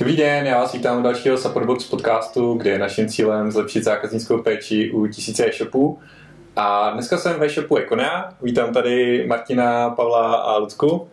Dobrý den, já vás vítám u dalšího Supportbox podcastu, kde je naším cílem zlepšit zákaznickou péči u tisíce e-shopů. A dneska jsem ve e-shopu Econia. Vítám tady Martina, Pavla a Lucku.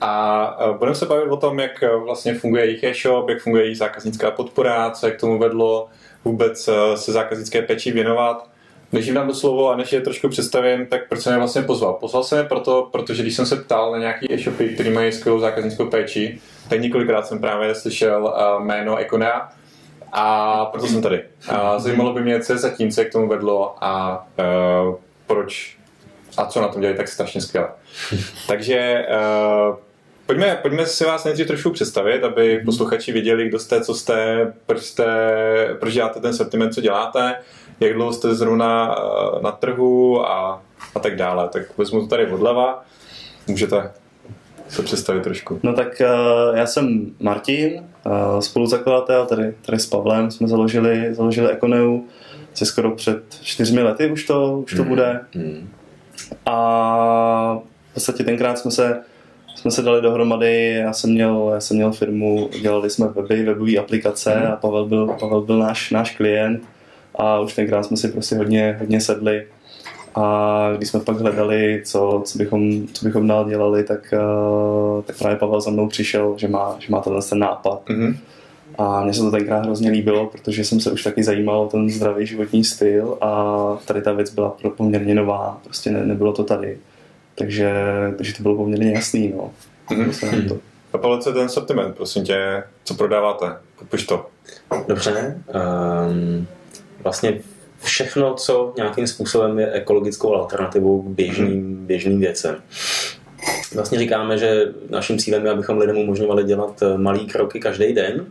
A budeme se bavit o tom, jak vlastně funguje jejich e-shop, jak funguje jejich zákaznická podpora, co je k tomu vedlo vůbec se zákaznické péči věnovat. Než jim dám do slovo a než je trošku představím, tak proč jsem je vlastně pozval? Pozval jsem je proto, protože když jsem se ptal na nějaký e-shopy, který mají skvělou zákaznickou péči, tak několikrát jsem právě slyšel uh, jméno Econea a proto jsem tady. A zajímalo by mě, co je zatím, co je k tomu vedlo a uh, proč a co na tom dělají tak strašně skvěle. Takže uh, Pojďme, pojďme si vás nejdřív trošku představit, aby posluchači viděli, kdo jste, co jste, proč, jste, proč děláte ten sortiment, co děláte, jak dlouho jste zrovna na trhu a, a tak dále. Tak vezmu to tady odleva. Můžete se představit trošku. No tak uh, já jsem Martin, uh, spoluzakladatel, tady, tady s Pavlem jsme založili, založili Econeu se skoro před čtyřmi lety už to, už to mm. bude. Mm. A v podstatě tenkrát jsme se jsme se dali dohromady, já jsem měl, já jsem měl firmu, dělali jsme weby, webové aplikace mm. a Pavel byl, Pavel byl náš, náš klient a už tenkrát jsme si prostě hodně, hodně sedli a když jsme pak hledali, co, co, bychom, co bychom dál dělali, tak, uh, tak právě Pavel za mnou přišel, že má, že má tenhle ten nápad. Mm-hmm. A mně se to tenkrát hrozně líbilo, protože jsem se už taky zajímal o ten zdravý životní styl a tady ta věc byla poměrně nová, prostě ne, nebylo to tady. Takže, takže to bylo poměrně jasný, no. Mm-hmm. To. A Pavel, co je ten sortiment, prosím tě, co prodáváte? Popiš to. Dobře. Um, vlastně všechno, co nějakým způsobem je ekologickou alternativou k běžným, běžným věcem. Vlastně říkáme, že naším cílem je, abychom lidem umožňovali dělat eh, malý kroky každý den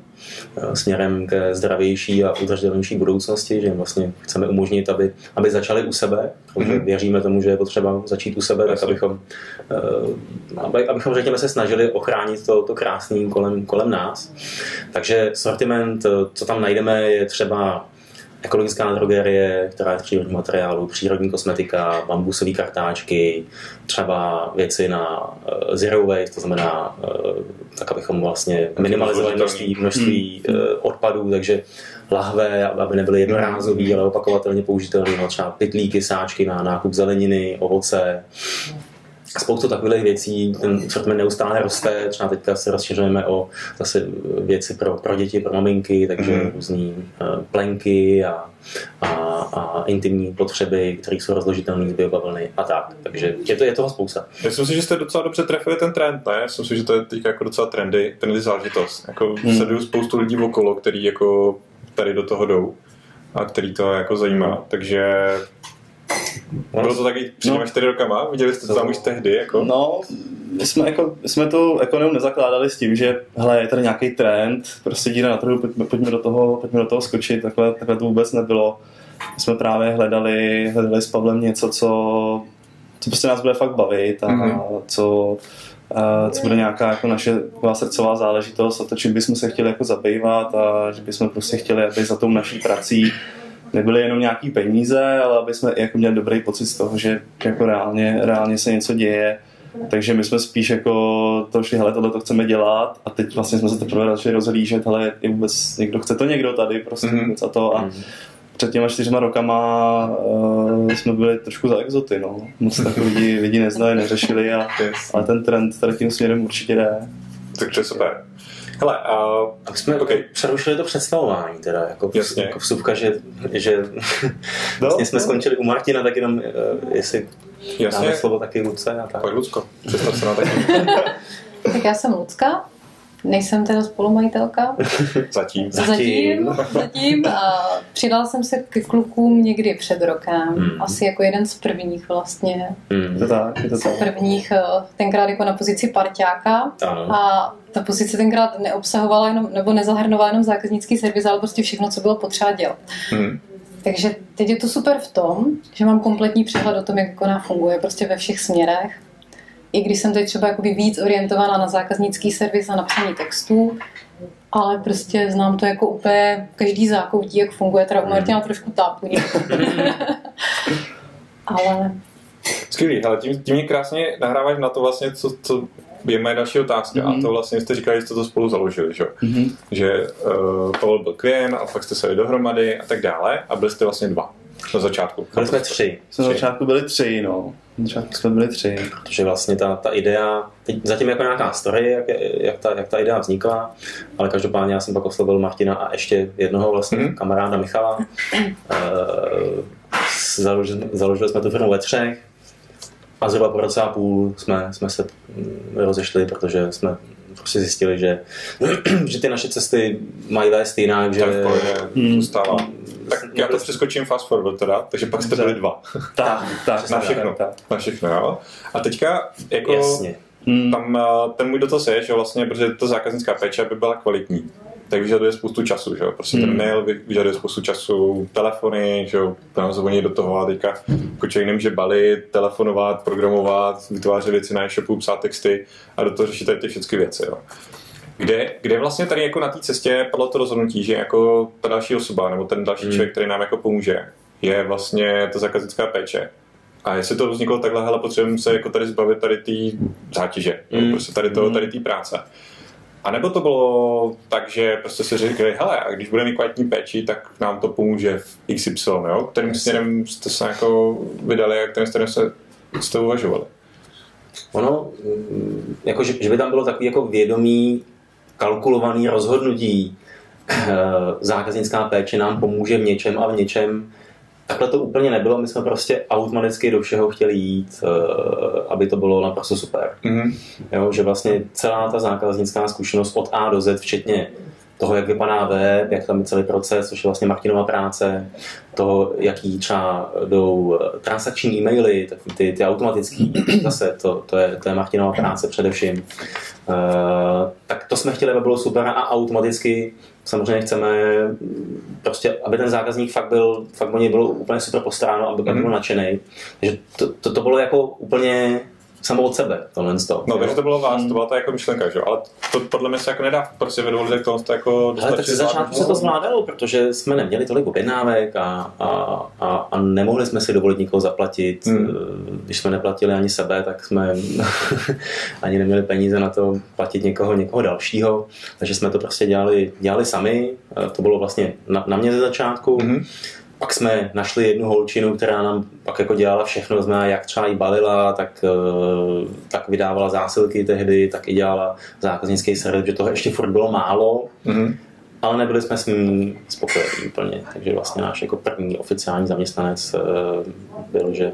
eh, směrem ke zdravější a udržitelnější budoucnosti, že vlastně chceme umožnit, aby, aby začali u sebe, protože mm-hmm. věříme tomu, že je potřeba začít u sebe, tak abychom, eh, aby, abychom řekněme, se snažili ochránit to, to krásný kolem, kolem nás. Takže sortiment, co tam najdeme, je třeba ekologická drogerie, která je z přírodních materiálů, přírodní kosmetika, bambusové kartáčky, třeba věci na uh, zero waste, to znamená uh, tak, abychom vlastně minimalizovali množství, množství hmm. uh, odpadů, takže lahve, aby nebyly jednorázový, ale opakovatelně použitelné, no, třeba pytlíky, sáčky na nákup zeleniny, ovoce, spoustu takových věcí, ten sortiment neustále roste, třeba teďka se rozšiřujeme o zase věci pro, pro děti, pro maminky, takže mm. různý uh, plenky a, a, a intimní potřeby, které jsou rozložitelné z biobavlny a tak. Takže je, to, je toho spousta. Myslím si, že jste docela dobře trefili ten trend, ne? Myslím si, že to je teď jako docela trendy, trendy záležitost. Jako mm. sleduju spoustu lidí okolo, který jako tady do toho jdou a který to jako zajímá. Takže bylo to taky před no. čtyři rokama? Viděli jste to tam už tehdy? Jako? No, my jsme, jako, jsme tu ekonomiu nezakládali s tím, že hele, je tady nějaký trend, prostě díra na trhu, pojďme, pojďme, do toho, pojďme do toho skočit, takhle, takhle to vůbec nebylo. My jsme právě hledali, hledali s Pavlem něco, co, co prostě nás bude fakt bavit a mm-hmm. co, co bude nějaká jako naše taková srdcová záležitost a to, čím bychom se chtěli jako zabývat a že bychom prostě chtěli, aby za tou naší prací nebyly jenom nějaký peníze, ale aby jsme jako měli dobrý pocit z toho, že jako reálně, reálně se něco děje. Takže my jsme spíš jako to šli, hele, tohle to chceme dělat a teď vlastně jsme se teprve začali rozhlížet, hele, je vůbec někdo, chce to někdo tady, prostě mm-hmm. a to a mm-hmm. před těma čtyřma rokama uh, jsme byli trošku za exoty, no. Moc tak lidi, lidi neznali, neřešili a, ale ten trend tady tím směrem určitě jde. Takže super. Hele, a jsme okay. přerušili to představování, teda, jako, Jasně. jako vsuvka, že, že no, vlastně jsme no. skončili u Martina, tak jenom, uh, jestli Jasně. dáme slovo taky Luce a tak. Pojď Lucko, představ se na taky. tak já jsem Lucka, Nejsem teda spolumajitelka. Zatím. Zatím. Zatím. A přidala jsem se k klukům někdy před rokem. Hmm. Asi jako jeden z prvních vlastně. Hmm. To tak, to z prvních, eh, tenkrát jako na pozici parťáka. Ano. A ta pozice tenkrát neobsahovala jenom, nebo nezahrnovala jenom zákaznický servis, ale prostě všechno, co bylo potřeba dělat. Hmm. Takže teď je to super v tom, že mám kompletní přehled o tom, jak ona funguje prostě ve všech směrech i když jsem teď třeba jakoby víc orientovaná na zákaznický servis a napsaní textů, ale prostě znám to jako úplně každý zákoutí, jak funguje, teda u Martina trošku tápu. ale... Skvělý, ale tím, tím mě krásně nahráváš na to vlastně, co, co je moje další otázka mm-hmm. a mhm. to vlastně jste říkali, že jste to spolu založili, že, mm-hmm. že uh, Pavel byl Quinn a pak jste se dohromady a tak dále a byli jste vlastně dva na začátku. Byli jsme tři. Na začátku byli tři, no. Na začátku jsme byli tři. Protože vlastně ta, ta idea, teď zatím jako nějaká story, jak, jak, ta, jak ta idea vznikla, ale každopádně já jsem pak oslovil Martina a ještě jednoho vlastně mm-hmm. kamaráda Michala. Uh, založili, založili jsme tu firmu ve třech, a zhruba po roce a půl jsme, jsme se rozešli, protože jsme prostě zjistili, že, že ty naše cesty mají vést jinak, že... Tak, hmm. stává. Tak já to přeskočím fast forward teda, takže pak jste byli dva. Tak, tak, na všechno. Tak. Na všechno, jo. A teďka jako... Jasně. Tam eh, ten můj dotaz je, že vlastně, protože ta zákaznická péče by byla kvalitní, tak vyžaduje spoustu času, že jo? Prostě hmm. ten mail vyžaduje spoustu času, telefony, že jo? Tam zvoní do toho a teďka jako člověk nemůže balit, telefonovat, programovat, vytvářet věci na e-shopu, psát texty a do toho řešit tady ty všechny věci, jo? Kde, kde vlastně tady jako na té cestě padlo to rozhodnutí, že jako ta další osoba nebo ten další hmm. člověk, který nám jako pomůže, je vlastně ta zákaznická péče. A jestli to vzniklo takhle, hele, potřebujeme se jako tady zbavit tady té zátěže, mm. prostě tady to, hmm. tady té práce. A nebo to bylo tak, že prostě si řekli, hele, a když budeme mít kvalitní péči, tak nám to pomůže v XY, jo? Kterým směrem jste se jako vydali a kterým směrem se, jste uvažovali? Ono, mm, jako, že, že by tam bylo takový jako vědomý, kalkulovaný rozhodnutí, eh, zákaznická péče nám pomůže v něčem a v něčem Takhle to úplně nebylo, my jsme prostě automaticky do všeho chtěli jít, eh, aby to bylo naprosto super. Mm-hmm. Jo, že vlastně celá ta zákaznická zkušenost od A do Z, včetně toho, jak vypadá web, jak tam je celý proces, což je vlastně Martinova práce, toho, jaký třeba jdou eh, transakční e-maily, tak ty, ty automatický, zase to, to, je, to je Martinova práce především. Uh, tak to jsme chtěli, aby bylo super a automaticky samozřejmě chceme prostě, aby ten zákazník fakt byl, fakt o něj bylo úplně super postaráno, aby, mm-hmm. byl mhm. nadšený. Takže to, to, to, bylo jako úplně samo od sebe, tohle z toho. No, takže to bylo vás, to byla ta jako myšlenka, že Ale to podle mě se jako nedá prostě vydovolit, jak to jako Ale tak začátku se to zvládalo, protože jsme neměli tolik objednávek a, a, a, a, nemohli jsme si dovolit nikoho zaplatit. Hmm. Když jsme neplatili ani sebe, tak jsme ani neměli peníze na to platit někoho, někoho dalšího. Takže jsme to prostě dělali, dělali sami. To bylo vlastně na, na mě ze začátku. Hmm pak jsme našli jednu holčinu, která nám pak jako dělala všechno, znamená, jak třeba i balila, tak, eh, tak vydávala zásilky tehdy, tak i dělala zákaznický servis, že toho ještě furt bylo málo, mm-hmm. ale nebyli jsme s ním spokojení úplně, takže vlastně náš jako první oficiální zaměstnanec eh, byl, že,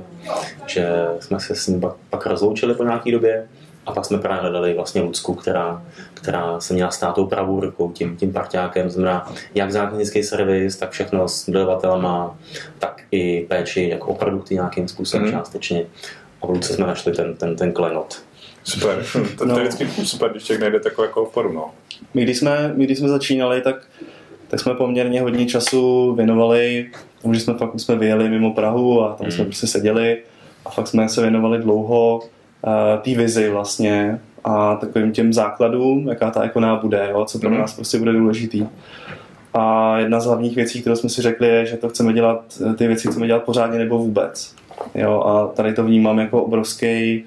že jsme se s ním pak, pak rozloučili po nějaké době a pak jsme právě hledali vlastně Lucku, která, která se měla stát tou pravou rukou, tím, tím parťákem, znamená jak zákaznický servis, tak všechno s dodavatelema, tak i péči jako o produkty nějakým způsobem mm. částečně. A v Luce jsme našli ten, ten, ten klenot. Super, to, to je no. vždycky super, když člověk najde takovou jako oporu. No. My, když jsme, my, když jsme začínali, tak, tak jsme poměrně hodně času věnovali tomu, že jsme fakt jsme vyjeli mimo Prahu a tam mm. jsme prostě seděli a fakt jsme se věnovali dlouho uh, té vizi vlastně a takovým těm základům, jaká ta ekoná bude, jo, co pro mhm. nás prostě bude důležitý. A jedna z hlavních věcí, kterou jsme si řekli, je, že to chceme dělat, ty věci chceme dělat pořádně nebo vůbec. Jo, a tady to vnímám jako obrovský,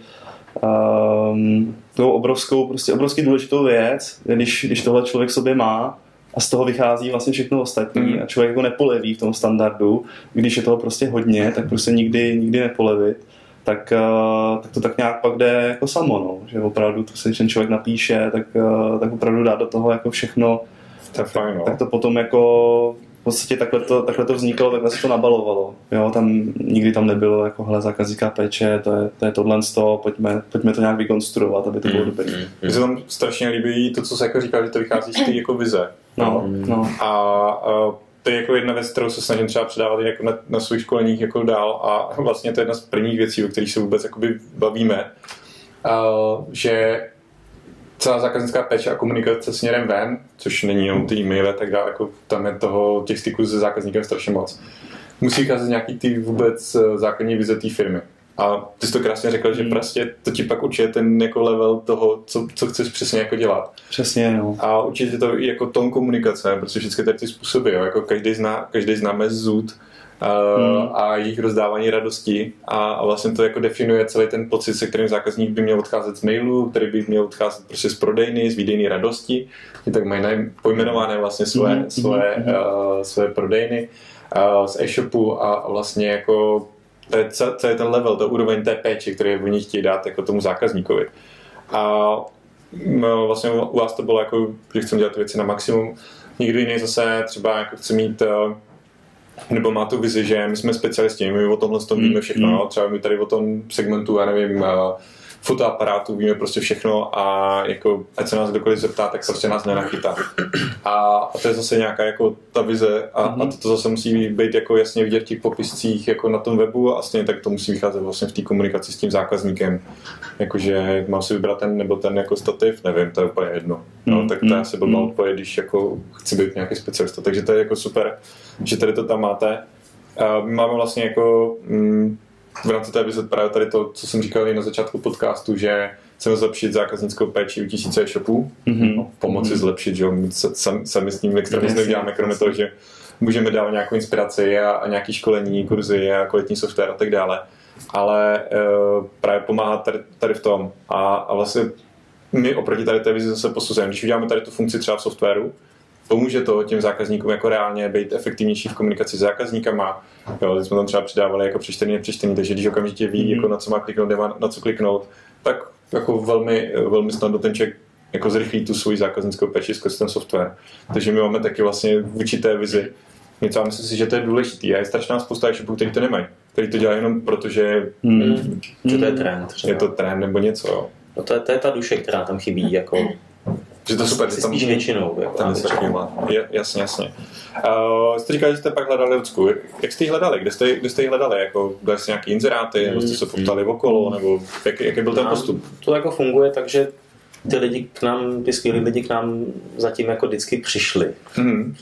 um, obrovskou, prostě obrovský důležitou věc, když, když tohle člověk sobě má a z toho vychází vlastně všechno ostatní mm. a člověk jako nepoleví v tom standardu, když je toho prostě hodně, tak prostě nikdy, nikdy nepolevit tak, uh, tak to tak nějak pak jde jako samo, no. že opravdu to si ten člověk napíše, tak, uh, tak opravdu dá do toho jako všechno, to fajn, no. tak to potom jako v podstatě takhle to, takhle to vzniklo, takhle se to nabalovalo. Jo, tam nikdy tam nebylo jako hele, zákazníká péče, to je, to je tohle z toho, pojďme, pojďme to nějak vykonstruovat, aby to bylo mm, dobré. Mm, Mně se tam strašně líbí to, co se jako říkal, že to vychází z té jako vize. No, no. A, a to je jako jedna věc, kterou se snažím třeba předávat jako na, na svých školeních jako dál a vlastně to je jedna z prvních věcí, o kterých se vůbec jakoby bavíme, uh, že celá zákaznická péče a komunikace směrem ven, což není jenom ty e-maily tak dále, jako tam je toho těch styků se zákazníkem strašně moc. Musí vycházet nějaký ty vůbec eh, základní vize té firmy. A ty jsi to krásně řekl, že hmm. prostě to ti pak určitě ten jako level toho, co, co chceš přesně jako dělat. Přesně, no. A určitě to i jako tón komunikace, protože všechny tady ty způsoby, jo, jako každý, zná, každý známe zud, hmm. a jejich rozdávání radosti a, a vlastně to jako definuje celý ten pocit, se kterým zákazník by měl odcházet z mailu, který by měl odcházet prostě z prodejny, z výdejní radosti, je tak mají pojmenované vlastně svoje, hmm. svoje, uh, svoje prodejny uh, z e-shopu a vlastně jako to je, je ten level, to úroveň té péče, který oni chtějí dát jako tomu zákazníkovi. A no, vlastně u vás to bylo jako, že chceme dělat věci na maximum. Někdo jiný zase třeba jako chce mít uh, nebo má tu vizi, že my jsme specialisti, my o tomhle tom víme všechno, mm. třeba my tady o tom segmentu, já nevím, uh, fotoaparátu, víme prostě všechno a jako, ať se nás kdokoliv zeptá, tak prostě nás nenachytá. A, a to je zase nějaká jako ta vize a, mm-hmm. a to, to zase musí být jako jasně vidět v těch popiscích jako na tom webu a stejně tak to musí vycházet vlastně v té komunikaci s tím zákazníkem. Jakože mám si vybrat ten nebo ten jako stativ, nevím, to je úplně jedno. No, mm-hmm. tak to je asi blbá mm-hmm. odpověď, když jako chci být nějaký specialista. Takže to je jako super, že tady to tam máte. A my máme vlastně jako mm, v rámci té vize právě tady to, co jsem říkal i na začátku podcastu, že chceme zlepšit zákaznickou péči u tisíce e-shopů, mm-hmm. no, pomoci mm-hmm. zlepšit, že my sami, s ním extrémně yes, neděláme, kromě toho, že můžeme dát nějakou inspiraci a, a nějaké školení, kurzy a kvalitní software a tak dále. Ale e, právě pomáhat tady, tady v tom. A, a vlastně my oproti tady té vizi zase posuzujeme. Když uděláme tady tu funkci třeba v softwaru, pomůže to těm zákazníkům jako reálně být efektivnější v komunikaci s zákazníkama. Jo, jsme tam třeba přidávali jako přečtený, nepřečtený, takže když okamžitě ví, mm-hmm. jako na co má kliknout, nemá na co kliknout, tak jako velmi, velmi snadno ten člověk jako zrychlí tu svoji zákaznickou péči skrz ten software. Takže my máme taky vlastně v určité vizi něco a myslím si, že to je důležité. A je strašná spousta e-shopů, který to nemají. Který to dělají jenom proto, že, mm. to je trend. Třeba. Je to trend nebo něco. Jo. No to je, to je ta duše, která tam chybí. Jako že to super, že tam spíš většinou. Jako, tam je, jasně, jasně. Uh, jste říkali, že jste pak hledali lidskou. Jak jste ji hledali? Kde jste, kde jste ji hledali? Jako, dali jste nějaký inzeráty, nebo jste se poptali okolo, nebo jak, jaký byl ten postup? To jako funguje, takže ty lidi k nám, ty skvělí lidi k nám zatím jako vždycky přišli. Mm-hmm.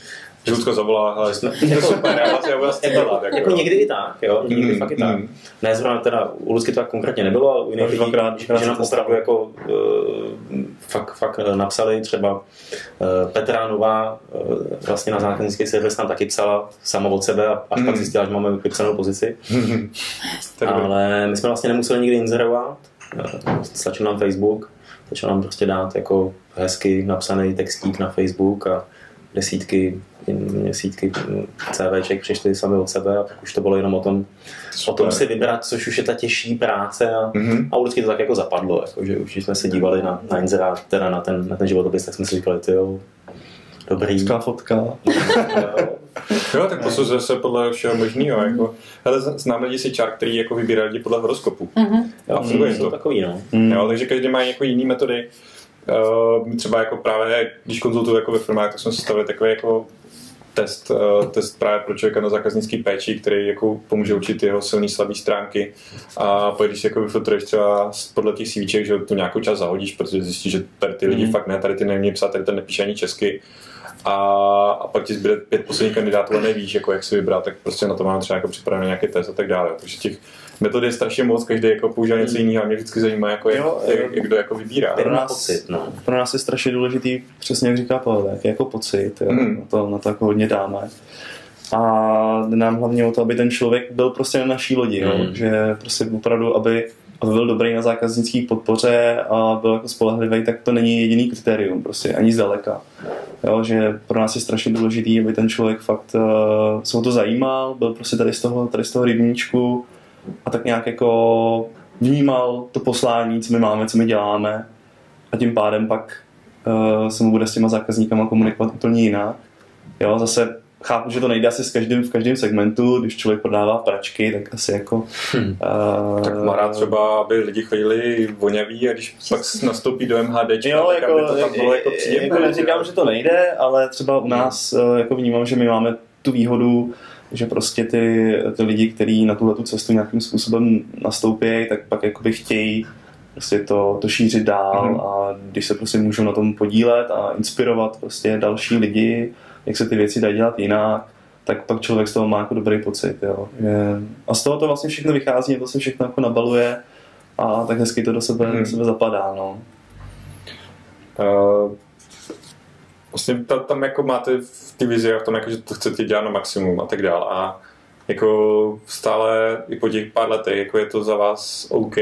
Že Lucka zavolá, ale jsme, jako, super, já vlastně jako, dělat, jako, jako, někdy i tak, jo, někdy mm, fakt i tak. Mm. Ne, zrovna teda u Lucky to tak konkrétně nebylo, ale u jiných lidí, dvakrát, že nám opravdu jako uh, fakt, fakt napsali, třeba uh, Petra Nová uh, vlastně na zákaznický servis tam taky psala sama od sebe a až mm. pak zjistila, že máme vypsanou pozici. ale my jsme vlastně nemuseli nikdy inzerovat, stačil nám Facebook, stačil nám prostě dát jako hezky napsaný textík na Facebook a desítky měsíčky CVček přišly sami od sebe a pak už to bylo jenom o tom, o tom si vybrat, což už je ta těžší práce a, mm-hmm. a vždycky to tak jako zapadlo, jako, že už jsme se dívali na, na inzerát, teda na ten, na ten životopis, tak jsme si říkali, ty jo, dobrý. Hezká fotka. jo, tak posuzuje se podle všeho možného. Jako. Ale znám lidi si čár, který jako vybírá lidi podle horoskopu. Mm-hmm. Jo, a funguje mm, to. takový, no. Mm. Jo, takže každý má jako jiný metody. Uh, třeba jako právě, když konzultuju jako ve firmách, tak jsme si stavili takové jako test, uh, test právě pro člověka na zákaznický péči, který jako pomůže učit jeho silné slabé stránky. A pak když si jako vyfiltruješ třeba podle těch CVček, že tu nějakou čas zahodíš, protože zjistíš, že tady ty lidi mm. fakt ne, tady ty neumí psát, tady ten nepíše ani česky. A, a pak ti zbyde pět posledních kandidátů a nevíš, jako jak si vybrat, tak prostě na to mám třeba jako připravený nějaký test a tak dále. Takže těch metod je strašně moc, každý jako používá něco hmm. jiného a mě vždycky zajímá, jako jo, jak, jak, jak, kdo jako vybírá. Pro nás, pocit, no. pro nás je strašně důležitý, přesně jak říká Pavel, jak jako pocit, jo, mm. na, to, na to jako hodně dáme. A nám hlavně o to, aby ten člověk byl prostě na naší lodi, mm. jo, hmm. že prostě opravdu, aby aby byl dobrý na zákaznické podpoře a byl jako spolehlivý, tak to není jediný kritérium, prostě ani zdaleka. Jo, že pro nás je strašně důležitý, aby ten člověk fakt uh, se o to zajímal, byl prostě tady z toho, tady z toho rybníčku, a tak nějak jako vnímal to poslání, co my máme, co my děláme a tím pádem pak uh, se mu bude s těma zákazníkama komunikovat úplně jinak. Jo, zase chápu, že to nejde asi s každým, v každém segmentu, když člověk prodává pračky, tak asi jako... Hmm. Uh, tak má rád třeba, aby lidi chodili voňaví a když pak nastoupí do MHD, jo, tak jako, aby to tam bylo jako příjemné. Jako neříkám, že to nejde, ale třeba u nás hmm. jako vnímám, že my máme tu výhodu, že prostě ty, ty lidi, kteří na tuhle cestu nějakým způsobem nastoupí, tak pak jakoby chtějí prostě to, to šířit dál mm. a když se prostě můžou na tom podílet a inspirovat prostě další lidi, jak se ty věci dají dělat jinak, tak pak člověk z toho má jako dobrý pocit. Jo. A z toho to vlastně všechno vychází, to se všechno jako nabaluje a tak hezky to do sebe, mm. do sebe zapadá. No. Uh, vlastně tam, tam jako máte v té vizi a v tom, jako, že to chcete dělat na maximum a tak dále. A jako stále i po těch pár letech, jako je to za vás OK,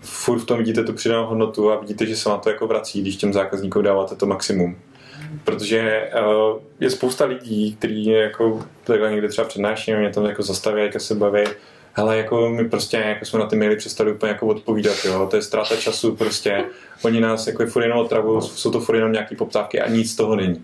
furt v tom vidíte tu přidanou hodnotu a vidíte, že se vám to jako vrací, když těm zákazníkům dáváte to maximum. Protože uh, je spousta lidí, kteří jako takhle někde třeba přednáší, mě tam jako zastaví, jak se baví, hele, jako my prostě jako jsme na ty maily přestali úplně jako odpovídat, jo, to je ztráta času prostě, oni nás jako furt jenom otravují, jsou to furt jenom nějaký poptávky a nic z toho není.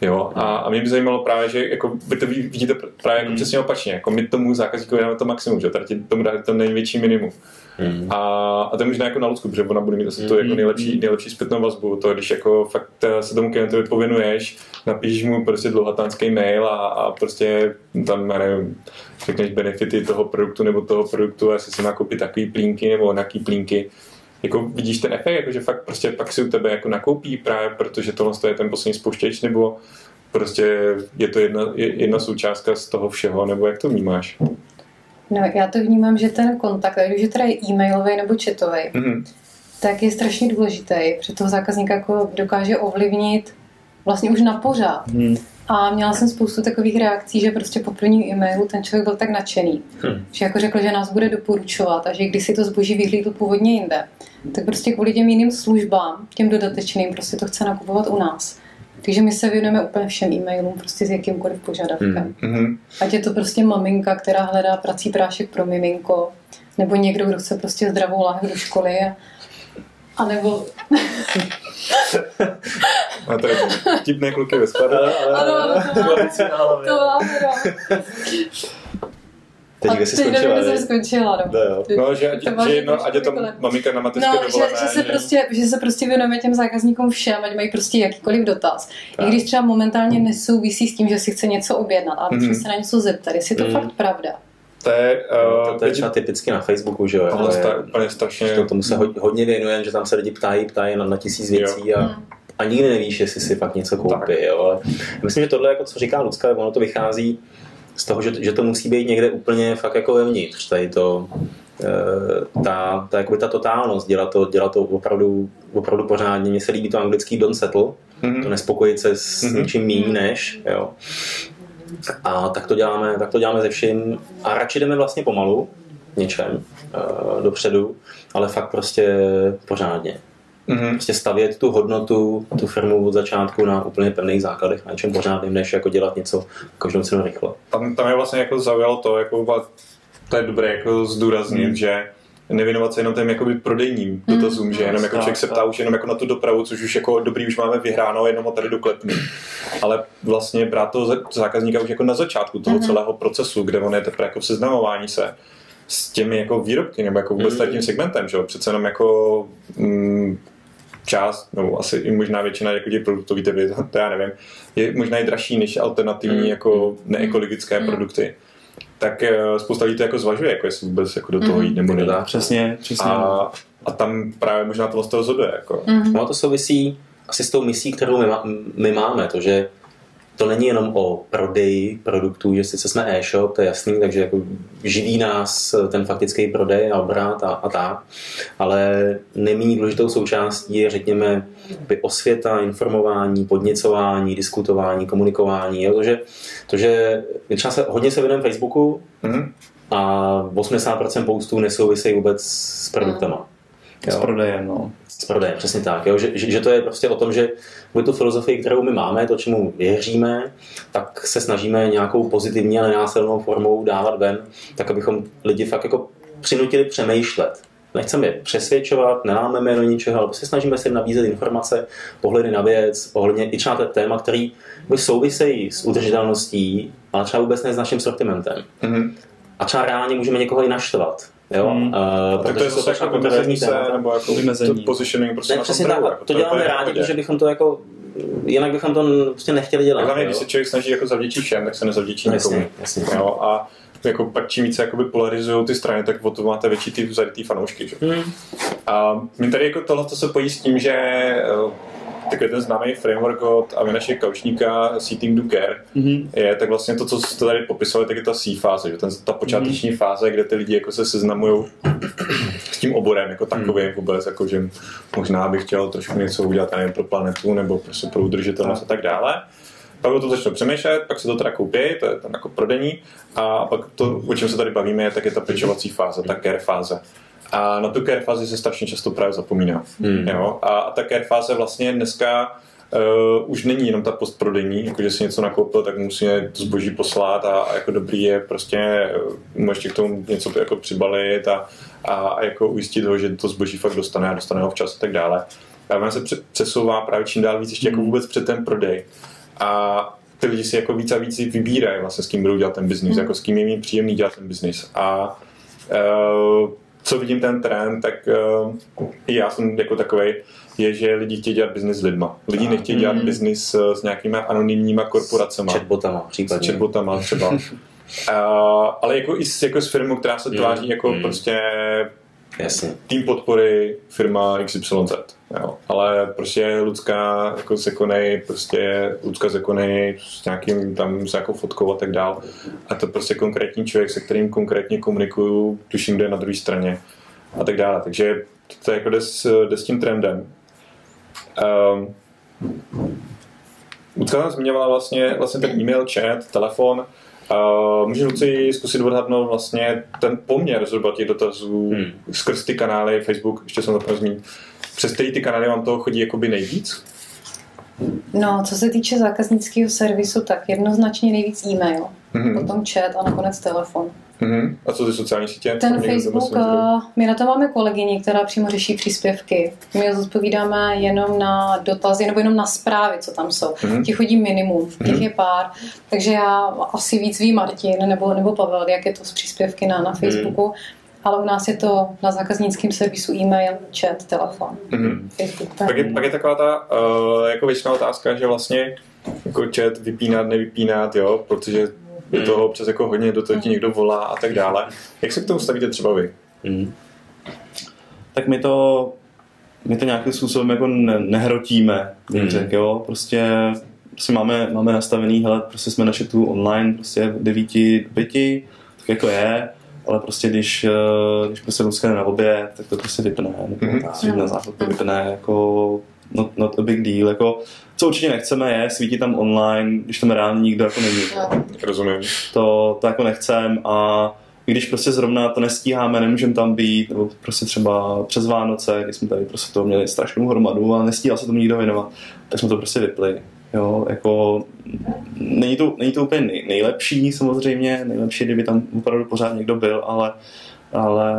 Jo, a, a mě by zajímalo právě, že jako vy to vidíte právě jako mm. přesně opačně, jako my tomu zákazníkovi dáme to maximum, že tady tomu dáme to největší minimum. Mm. A, a to je možná jako na Lucku, protože ona bude mít asi to jako nejlepší, nejlepší zpětnou vazbu, to když jako fakt eh, se tomu klientovi povinuješ, napíšeš mu prostě dlouhatánský mail a, a prostě tam, nevím, řekneš benefity toho produktu nebo toho produktu, jestli si má koupit takový plínky nebo nějaký plínky, jako vidíš ten efekt, jako že fakt prostě pak si u tebe jako nakoupí právě, protože tohle je ten poslední spouštěč, nebo prostě je to jedna, jedna součástka z toho všeho, nebo jak to vnímáš? No, já to vnímám, že ten kontakt, ať už je teda e-mailový nebo chatový, mm-hmm. tak je strašně důležitý, protože toho zákazníka jako dokáže ovlivnit vlastně už na pořád. Mm. A měla jsem spoustu takových reakcí, že prostě po prvním e-mailu ten člověk byl tak nadšený, hmm. že jako řekl, že nás bude doporučovat a že když si to zboží vyhlídl původně jinde, tak prostě kvůli těm jiným službám, těm dodatečným, prostě to chce nakupovat u nás. Takže my se věnujeme úplně všem e-mailům, prostě s jakýmkoliv požadavkem. Mm-hmm. Ať je to prostě maminka, která hledá prací prášek pro miminko, nebo někdo, kdo chce prostě zdravou láhev do školy a, a nebo a to je vtipné kluky ve. Ale, ano, ano, to, máme, to máme, no. Teď, kde jsi skončila, nevím, jsem skončila, no. no, no že, ať, že jedno, ať je to maminka na mateřské no, dovolené. Že, že, se prostě, že se prostě věnujeme těm zákazníkům všem, ať mají prostě jakýkoliv dotaz. Tak. I když třeba momentálně nesouvisí s tím, že si chce něco objednat, ale mm-hmm. se na něco zeptat, jestli je to mm. fakt pravda. To je, uh, to, to je třeba typicky na Facebooku, že jo? To je úplně strašně. To, tomu se hodně věnuje, že tam se lidi ptají, ptají na, na tisíc věcí jo. a, mm. a nikdy nevíš, jestli si fakt něco koupí. Jo? Ale myslím, že tohle, jako co říká Lucka, ono to vychází z toho, že, že to musí být někde úplně fakt jako vevnitř, tady to, eh, ta, ta, jakoby ta totálnost, dělat to, dělat to opravdu, opravdu pořádně. Mně se líbí to anglický don't settle, mm-hmm. to nespokojit se s mm-hmm. něčím méně než, jo. A tak to děláme, tak to děláme ze vším a radši jdeme vlastně pomalu něčem uh, dopředu, ale fakt prostě pořádně. Mm-hmm. Prostě stavět tu hodnotu, tu firmu od začátku na úplně pevných základech, na něčem pořádným, než jako dělat něco každou cenu rychle. Tam, tam je vlastně jako zaujalo to, jako to je dobré jako zdůraznit, mm. že nevěnovat se jenom těm jakoby prodejním mm. dotazům, že jenom jako člověk se ptá už jenom jako na tu dopravu, což už jako dobrý, už máme vyhráno, jenom ho tady doklepnu. Ale vlastně brát toho zákazníka už jako na začátku toho mm. celého procesu, kde on je teprve jako v seznamování se s těmi jako výrobky, nebo jako vůbec mm. tím segmentem, že jo? Přece jenom jako mm, část, nebo asi i možná většina jako těch produktů, víte vy, to, to já nevím, je možná i dražší než alternativní mm. jako neekologické mm. produkty tak eh, spousta lidí to jako zvažuje, jako jestli vůbec jako do toho mm. jít nebo ne. Přesně, přesně. A, a tam právě možná to vlastně rozhoduje. Jako. Mm. No to souvisí asi s tou misí, kterou my, má, my máme, to, že to není jenom o prodeji produktů, že sice jsme e-shop, to je jasný, takže jako živí nás ten faktický prodej a obrat a, a tak, ale neméně důležitou součástí je, řekněme, osvěta, informování, podněcování, diskutování, komunikování. Jo? To, že, to, že třeba se, hodně se věnujeme Facebooku mm-hmm. a 80% postů nesouvisejí vůbec s produktama. Jo? S prodejem, no. S prodejem, přesně tak. Jo? Že, že, že to je prostě o tom, že tu filozofii, kterou my máme, to, čemu věříme, tak se snažíme nějakou pozitivní a nenásilnou formou dávat ven, tak abychom lidi fakt jako přinutili přemýšlet. Nechceme je přesvědčovat, nelámeme do ničeho, ale prostě snažíme se nabízet informace, pohledy na věc, ohledně i třeba téma, který by souvisejí s udržitelností, ale třeba vůbec ne s naším sortimentem. Mm-hmm. A třeba reálně můžeme někoho i naštvat. Jo? Hmm. Uh, protože to je zase jako vymezení se, nebo jako vymezení. to positioning prostě ne, na přesně tak, jako, to, to děláme rádi, protože bychom to jako jinak bychom to prostě nechtěli dělat. Hlavně, když se člověk snaží jako zavděčit všem, tak se nezavděčí někomu. Jasně, jo? A jako pak čím více jakoby polarizují ty strany, tak o to máte větší ty vzarytý fanoušky. Že? Hmm. A my tady jako tohle se pojí s tím, že eh, takový ten známý framework od Avinaše Kaučníka Seating do Care mm-hmm. je tak vlastně to, co jste tady popisovali, tak je ta C fáze, že ten, ta počáteční mm-hmm. fáze, kde ty lidi jako se seznamují s tím oborem jako takovým mm. vůbec, jako že možná bych chtěl trošku něco udělat, nevím, pro planetu nebo prostě pro udržitelnost a tak dále. Pak o to začnou přemýšlet, pak se to teda koupí, to je tam jako prodení, a pak to, o čem se tady bavíme, tak je ta pečovací fáze, ta care fáze. A na tu care fázi se strašně často právě zapomíná. Hmm. Jo? A, a ta care fáze vlastně dneska uh, už není jenom ta postprodejní, jako že si něco nakoupil, tak musíme to zboží poslat a, a jako dobrý je prostě uh, ještě k tomu něco jako přibalit a, a, a jako ujistit ho, že to zboží fakt dostane a dostane ho včas a tak dále. A ono se přesouvá právě čím dál víc ještě jako hmm. vůbec před ten prodej. A ty lidi si jako víc a víc vybírají vlastně s kým budou dělat ten biznis, mm. jako s kým je jim příjemný dělat ten biznis. A uh, co vidím ten trend, tak uh, já jsem jako takový, je, že lidi chtějí dělat biznis s lidma. Lidi nechtějí dělat mm. biznis eh, s nějakými anonymníma korporacemi. S chatbotama případně. S chatbotama třeba. uh, ale jako i s, jako s firmou, která se tváří mm. jako mm. prostě Jasně. tým podpory firma XYZ. Jo. Ale prostě Lucka jako Sekonej, prostě Lucka Sekonej s nějakým tam s nějakou fotkou a tak dál. A to prostě konkrétní člověk, se kterým konkrétně komunikuju, tuším, kde je na druhé straně a tak dále. Takže to je jako jde s, jde s tím trendem. Um, Lucka tam zmiňovala vlastně, vlastně ten e-mail, chat, telefon, Uh, může Luci zkusit odhadnout vlastně ten poměr zhruba těch dotazů hmm. skrz ty kanály, Facebook, ještě jsem to zmínit. Přes který ty kanály vám toho chodí jakoby nejvíc? No, co se týče zákaznického servisu, tak jednoznačně nejvíc e-mail, mm-hmm. potom chat a nakonec telefon. Mm-hmm. A co ty sociální sítě? Ten Facebook, uh, my na to máme kolegyni, která přímo řeší příspěvky. My odpovídáme jenom na dotazy nebo jenom na zprávy, co tam jsou. Mm-hmm. Těch chodí minimum, těch mm-hmm. je pár. Takže já asi víc ví Martin nebo, nebo Pavel, jak je to s příspěvky na, na mhm. Facebooku. Mm-hmm ale u nás je to na zákaznickém servisu e-mail, chat, telefon, mm-hmm. Facebook. Pak je, pak je taková ta uh, jako většiná otázka, že vlastně jako chat vypínat, nevypínat, jo, protože je mm. toho občas jako hodně, do toho ti někdo volá a tak dále. Jak se k tomu stavíte třeba vy? Mm. Tak my to, my to nějakým způsobem jako ne, nehrotíme, mm. řek, jo, prostě prostě máme, máme nastavený, hele, prostě jsme na chatu online, prostě 9 do 5, tak jako je, ale prostě když, eh, když prostě Ruska na obě, tak to prostě vypne, nebo mm-hmm. na záchod to vypne, jako not, not a big deal, jako co určitě nechceme je svítit tam online, když tam reálně nikdo jako není. No. Rozumím. To, to jako nechcem a když prostě zrovna to nestíháme, nemůžeme tam být, nebo prostě třeba přes Vánoce, kdy jsme tady prostě to měli strašnou hromadu a nestíhal se tomu nikdo věnovat, tak jsme to prostě vypli. Jo, jako není to, není to úplně nej, nejlepší samozřejmě, nejlepší, kdyby tam opravdu pořád někdo byl, ale ale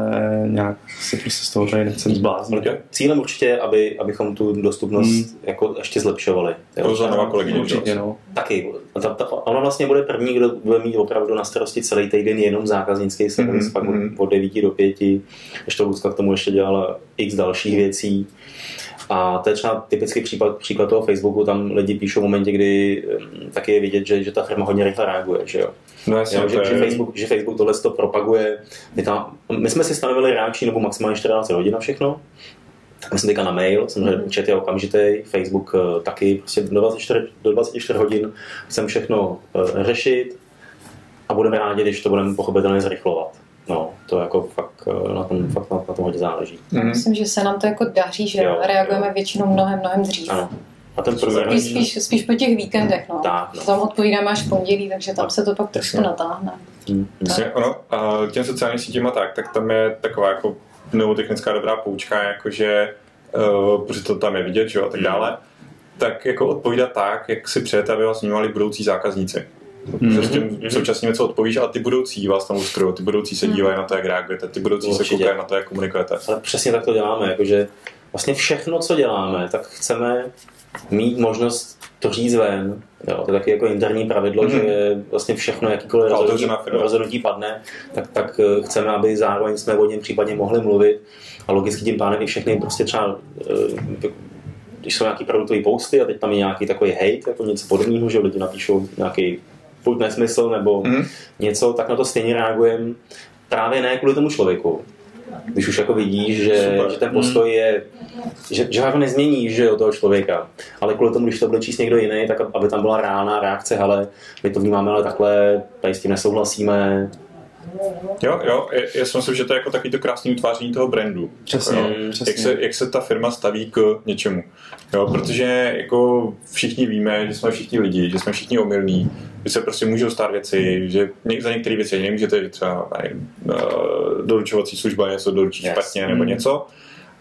nějak se prostě z toho tady nechcem zbláznit. Cílem určitě je, aby, abychom tu dostupnost hmm. jako ještě zlepšovali. To za nová kolegyně. Určitě, no. Taky. Ta, ta, ona vlastně bude první, kdo bude mít opravdu na starosti celý týden jenom zákaznický servis, hmm. pak hmm. od 9 do 5, ještě Luzka k tomu ještě dělala x dalších věcí. A to je třeba typický příklad, příklad toho Facebooku, tam lidi píšou v momentě, kdy hm, taky je vidět, že, že ta firma hodně rychle reaguje, že jo. No jasně, jo, že, že, Facebook, že Facebook tohle to propaguje. My, tam, my jsme si stanovili reakční nebo maximálně 14 hodin na všechno, tak jsem teďka na mail, samozřejmě mm. chat je okamžitý, Facebook uh, taky, prostě do 24, do 24 hodin chcem všechno uh, řešit a budeme rádi, když to budeme pochopitelně zrychlovat. No, to jako fakt eh, na tom, fakt na, na tom hodně záleží. Mm. Myslím, že se nám to jako daří, že jo, reagujeme jo. většinou mnohem, mnohem dřív. Ano. A ten program... Spíš, spíš, spíš po těch víkendech, no. Tak, no. Tam odpovídáme až v pondělí, takže tam se to pak trošku natáhne. Hmm. ono, a těm sociálním sítěma tak, tak tam je taková jako pneumotechnická dobrá poučka, jakože, uh, protože to tam je vidět, že jo, a tak dále, hmm. tak jako odpovídat tak, jak si přejete, aby vás vnímali budoucí zákazníci. Mm-hmm. Prostě mm-hmm. současně něco odpovíš, ale ty budoucí vás tam ustrují, ty budoucí se dívají na to, jak reagujete, ty budoucí Určitě. se koukají na to, jak komunikujete. Ale přesně tak to děláme, jakože vlastně všechno, co děláme, tak chceme mít možnost to říct ven. Jo, to je taky jako interní pravidlo, mm-hmm. že vlastně všechno, jakýkoliv rozhodnutí, rozhodnutí padne, tak, tak eh, chceme, aby zároveň jsme o něm případně mohli mluvit a logicky tím pádem i všechny prostě třeba eh, když jsou nějaký produktový posty a teď tam je nějaký takový hate, jako něco podobného, že lidi napíšou nějaký buď nesmysl nebo mm. něco, tak na to stejně reagujeme právě ne kvůli tomu člověku. Když už jako vidíš, že, že ten postoj mm. je, že, že jako nezmění že jo, toho člověka, ale kvůli tomu, když to bude číst někdo jiný, tak aby tam byla reálná reakce, ale my to vnímáme ale takhle, tady s tím nesouhlasíme, Jo, jo, já si myslím, že to je jako takový to krásný utváření toho brandu. Přesně, jako, přesně. Jak, se, jak se ta firma staví k něčemu. Jo, protože jako všichni víme, že jsme všichni lidi, že jsme všichni omylní, že se prostě můžou stát věci, že za některé věci nemůžete třeba nevím, eh, doručovací služba něco doručit yes. špatně nebo mm. něco,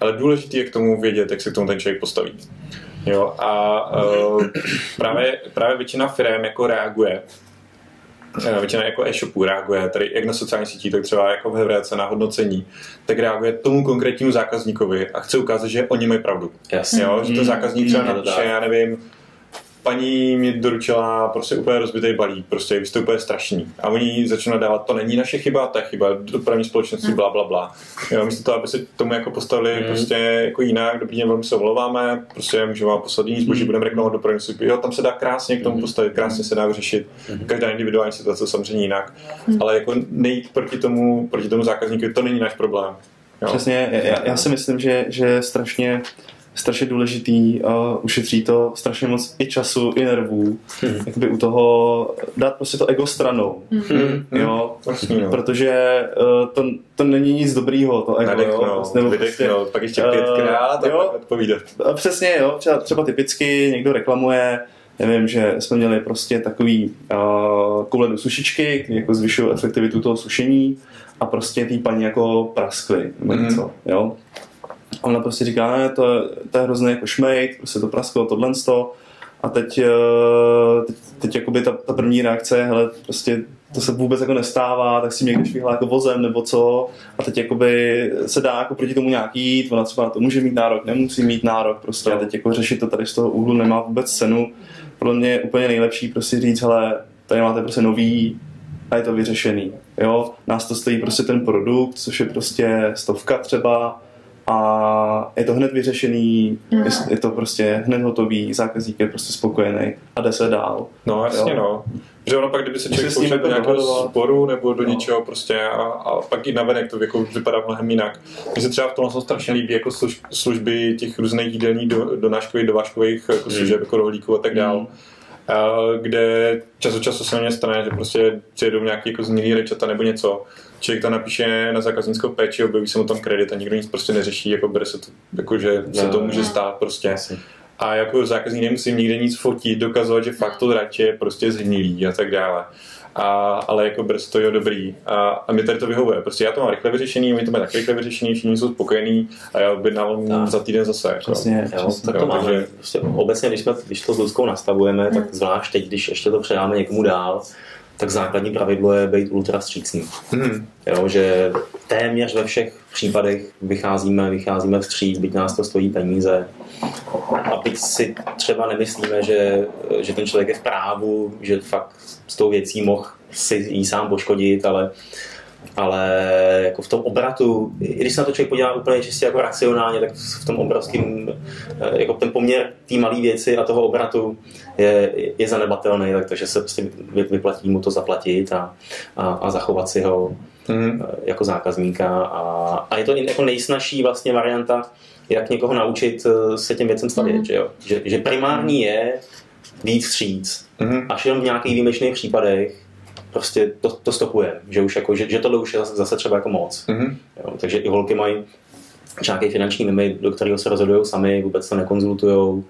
ale důležité je k tomu vědět, jak se k tomu ten člověk postaví. Jo, a uh, právě, právě většina firm jako reaguje většina jako e-shopů reaguje, tady jak na sociální sítí, tak třeba jako v Hevréce na hodnocení, tak reaguje tomu konkrétnímu zákazníkovi a chce ukázat, že oni mají pravdu. Yes. Jo, že to zákazník třeba mm, napíše, já nevím, paní mi doručila prostě úplně rozbitý balík, prostě vy jste úplně strašný. A oni začnou dávat, to není naše chyba, to je chyba dopravní společnosti, hmm. bla, bla, bla. Jo, místo toho, aby se tomu jako postavili mm. prostě jako jinak, dobrý den, velmi se omlouváme, prostě můžeme vám poslat jiný zboží, mm. budeme reklamovat dopravní služby. Jo, tam se dá krásně k tomu hmm. postavit, krásně se dá vyřešit. Každá individuální situace samozřejmě jinak. Mm. Ale jako nejít proti tomu, proti tomu zákazníkovi, to není náš problém. Jo. Přesně, já, já si myslím, že, že strašně strašně důležitý a ušetří to strašně moc i času, i nervů, hmm. jakoby u toho dát prostě to ego stranou, hmm. jo, vlastně, no. protože uh, to, to není nic dobrýho, to ego, Nadechnout, jo, nebo prostě, pak ještě pětkrát uh, a pak odpovídat. A přesně, jo, třeba, třeba typicky někdo reklamuje, nevím, že jsme měli prostě takový uh, koule do sušičky, který jako zvyšují efektivitu toho sušení a prostě ty paní jako praskly nebo hmm. něco, jo ona prostě říká, ne, to, to je hrozně jako šmejt, prostě to prasklo, tohle sto. A teď, eh, teď, teď jakoby ta, ta, první reakce je, hele, prostě to se vůbec jako nestává, tak si někde švihla jako vozem nebo co. A teď jakoby se dá jako proti tomu nějaký jít, ona třeba na to může mít nárok, nemusí mít nárok, prostě a teď jako řešit to tady z toho úhlu nemá vůbec cenu. Podle mě je úplně nejlepší prostě říct, hele, tady máte prostě nový a je to vyřešený. Jo? Nás to stojí prostě ten produkt, což je prostě stovka třeba, a je to hned vyřešený, mm. je to prostě hned hotový, zákazník je prostě spokojený a jde se dál. No jasně jo. no. Že ono pak, kdyby se člověk poušel do nějakého sporu nebo do no. něčeho prostě a, a pak i navenek to jako vypadá mnohem jinak. Mně se třeba v tom strašně líbí jako služ, služby těch různých jídelních do, donáškových, dovážkových jako mm. služeb, jako rohlíků a tak dále. Mm kde čas od času se mě stane, že prostě přijedou nějaký jako znílý rečata nebo něco. Člověk tam napíše na zákaznickou péči, objeví se mu tam kredit a nikdo nic prostě neřeší, jako bere se to, jako že se to může stát prostě. A jako zákazník nemusím nikde nic fotit, dokazovat, že fakt to radši je prostě zhnilý a tak dále a, ale jako brz to je dobrý. A, a mi tady to vyhovuje. Prostě já to mám rychle vyřešený, my to máme tak rychle vyřešený, všichni jsou spokojení a já objednávám za týden zase. Jako. Přesně, jo, tak to jo, máme. Takže... Prostě obecně, když, jsme, když to s Ludskou nastavujeme, tak hmm. zvlášť teď, když ještě to předáme někomu dál, tak základní pravidlo je být ultra vstřícný. Hmm. Jo, že téměř ve všech případech vycházíme, vycházíme vstříc, byť nás to stojí peníze. A byť si třeba nemyslíme, že, že ten člověk je v právu, že fakt s tou věcí mohl si jí sám poškodit, ale ale jako v tom obratu, i když se na to člověk podívá úplně čistě jako racionálně, tak v tom obrovském, eh, jako ten poměr té malé věci a toho obratu je, je zanebatelný, tak, takže se prostě vyplatí mu to zaplatit a, a, a zachovat si ho mm. jako zákazníka a, a je to jako nejsnažší vlastně varianta, jak někoho naučit eh, se těm věcem stavět, mm. že, jo? Že, že primární je víc vstříc, mm. až jenom v nějakých výjimečných případech prostě to, to stopuje, že už jako, že, že tohle už je zase, zase třeba jako moc. Mm-hmm. Jo, takže i holky mají nějaký finanční limit, do kterého se rozhodují sami, vůbec to nekonzultují uh,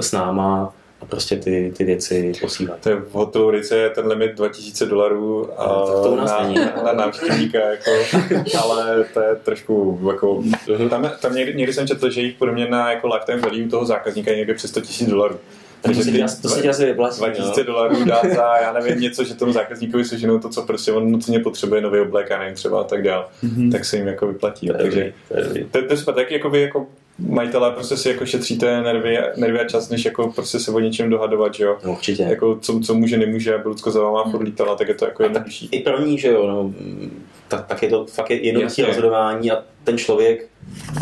s náma a prostě ty, ty věci posílat. To je v hotelu je ten limit 2000 dolarů a to, to u nás na, není. na návštěvníka, jako, ale to je trošku jako, tam, tam někdy, někdy, jsem četl, že jich průměrná jako lifetime value toho zákazníka je někde přes 100 000 dolarů. Takže to, to se asi vyplatí. 2000 no. dolarů dá za, já nevím, něco, že tomu zákazníkovi seženou to, co prostě on nutně potřebuje, nový oblek, a nevím, třeba a tak dál, mm-hmm. tak se jim jako vyplatí. To takže to, to je super, tak jako vy jako majitelé prostě si jako šetříte nervy, nervy a čas, než jako prostě se o něčem dohadovat, že jo? No, určitě. Jako co, co může, nemůže, aby Lucko za váma furt lítala, tak je to jako jednodušší. I první, že jo, no, tak, tak je to fakt jednoduché rozhodování a ten člověk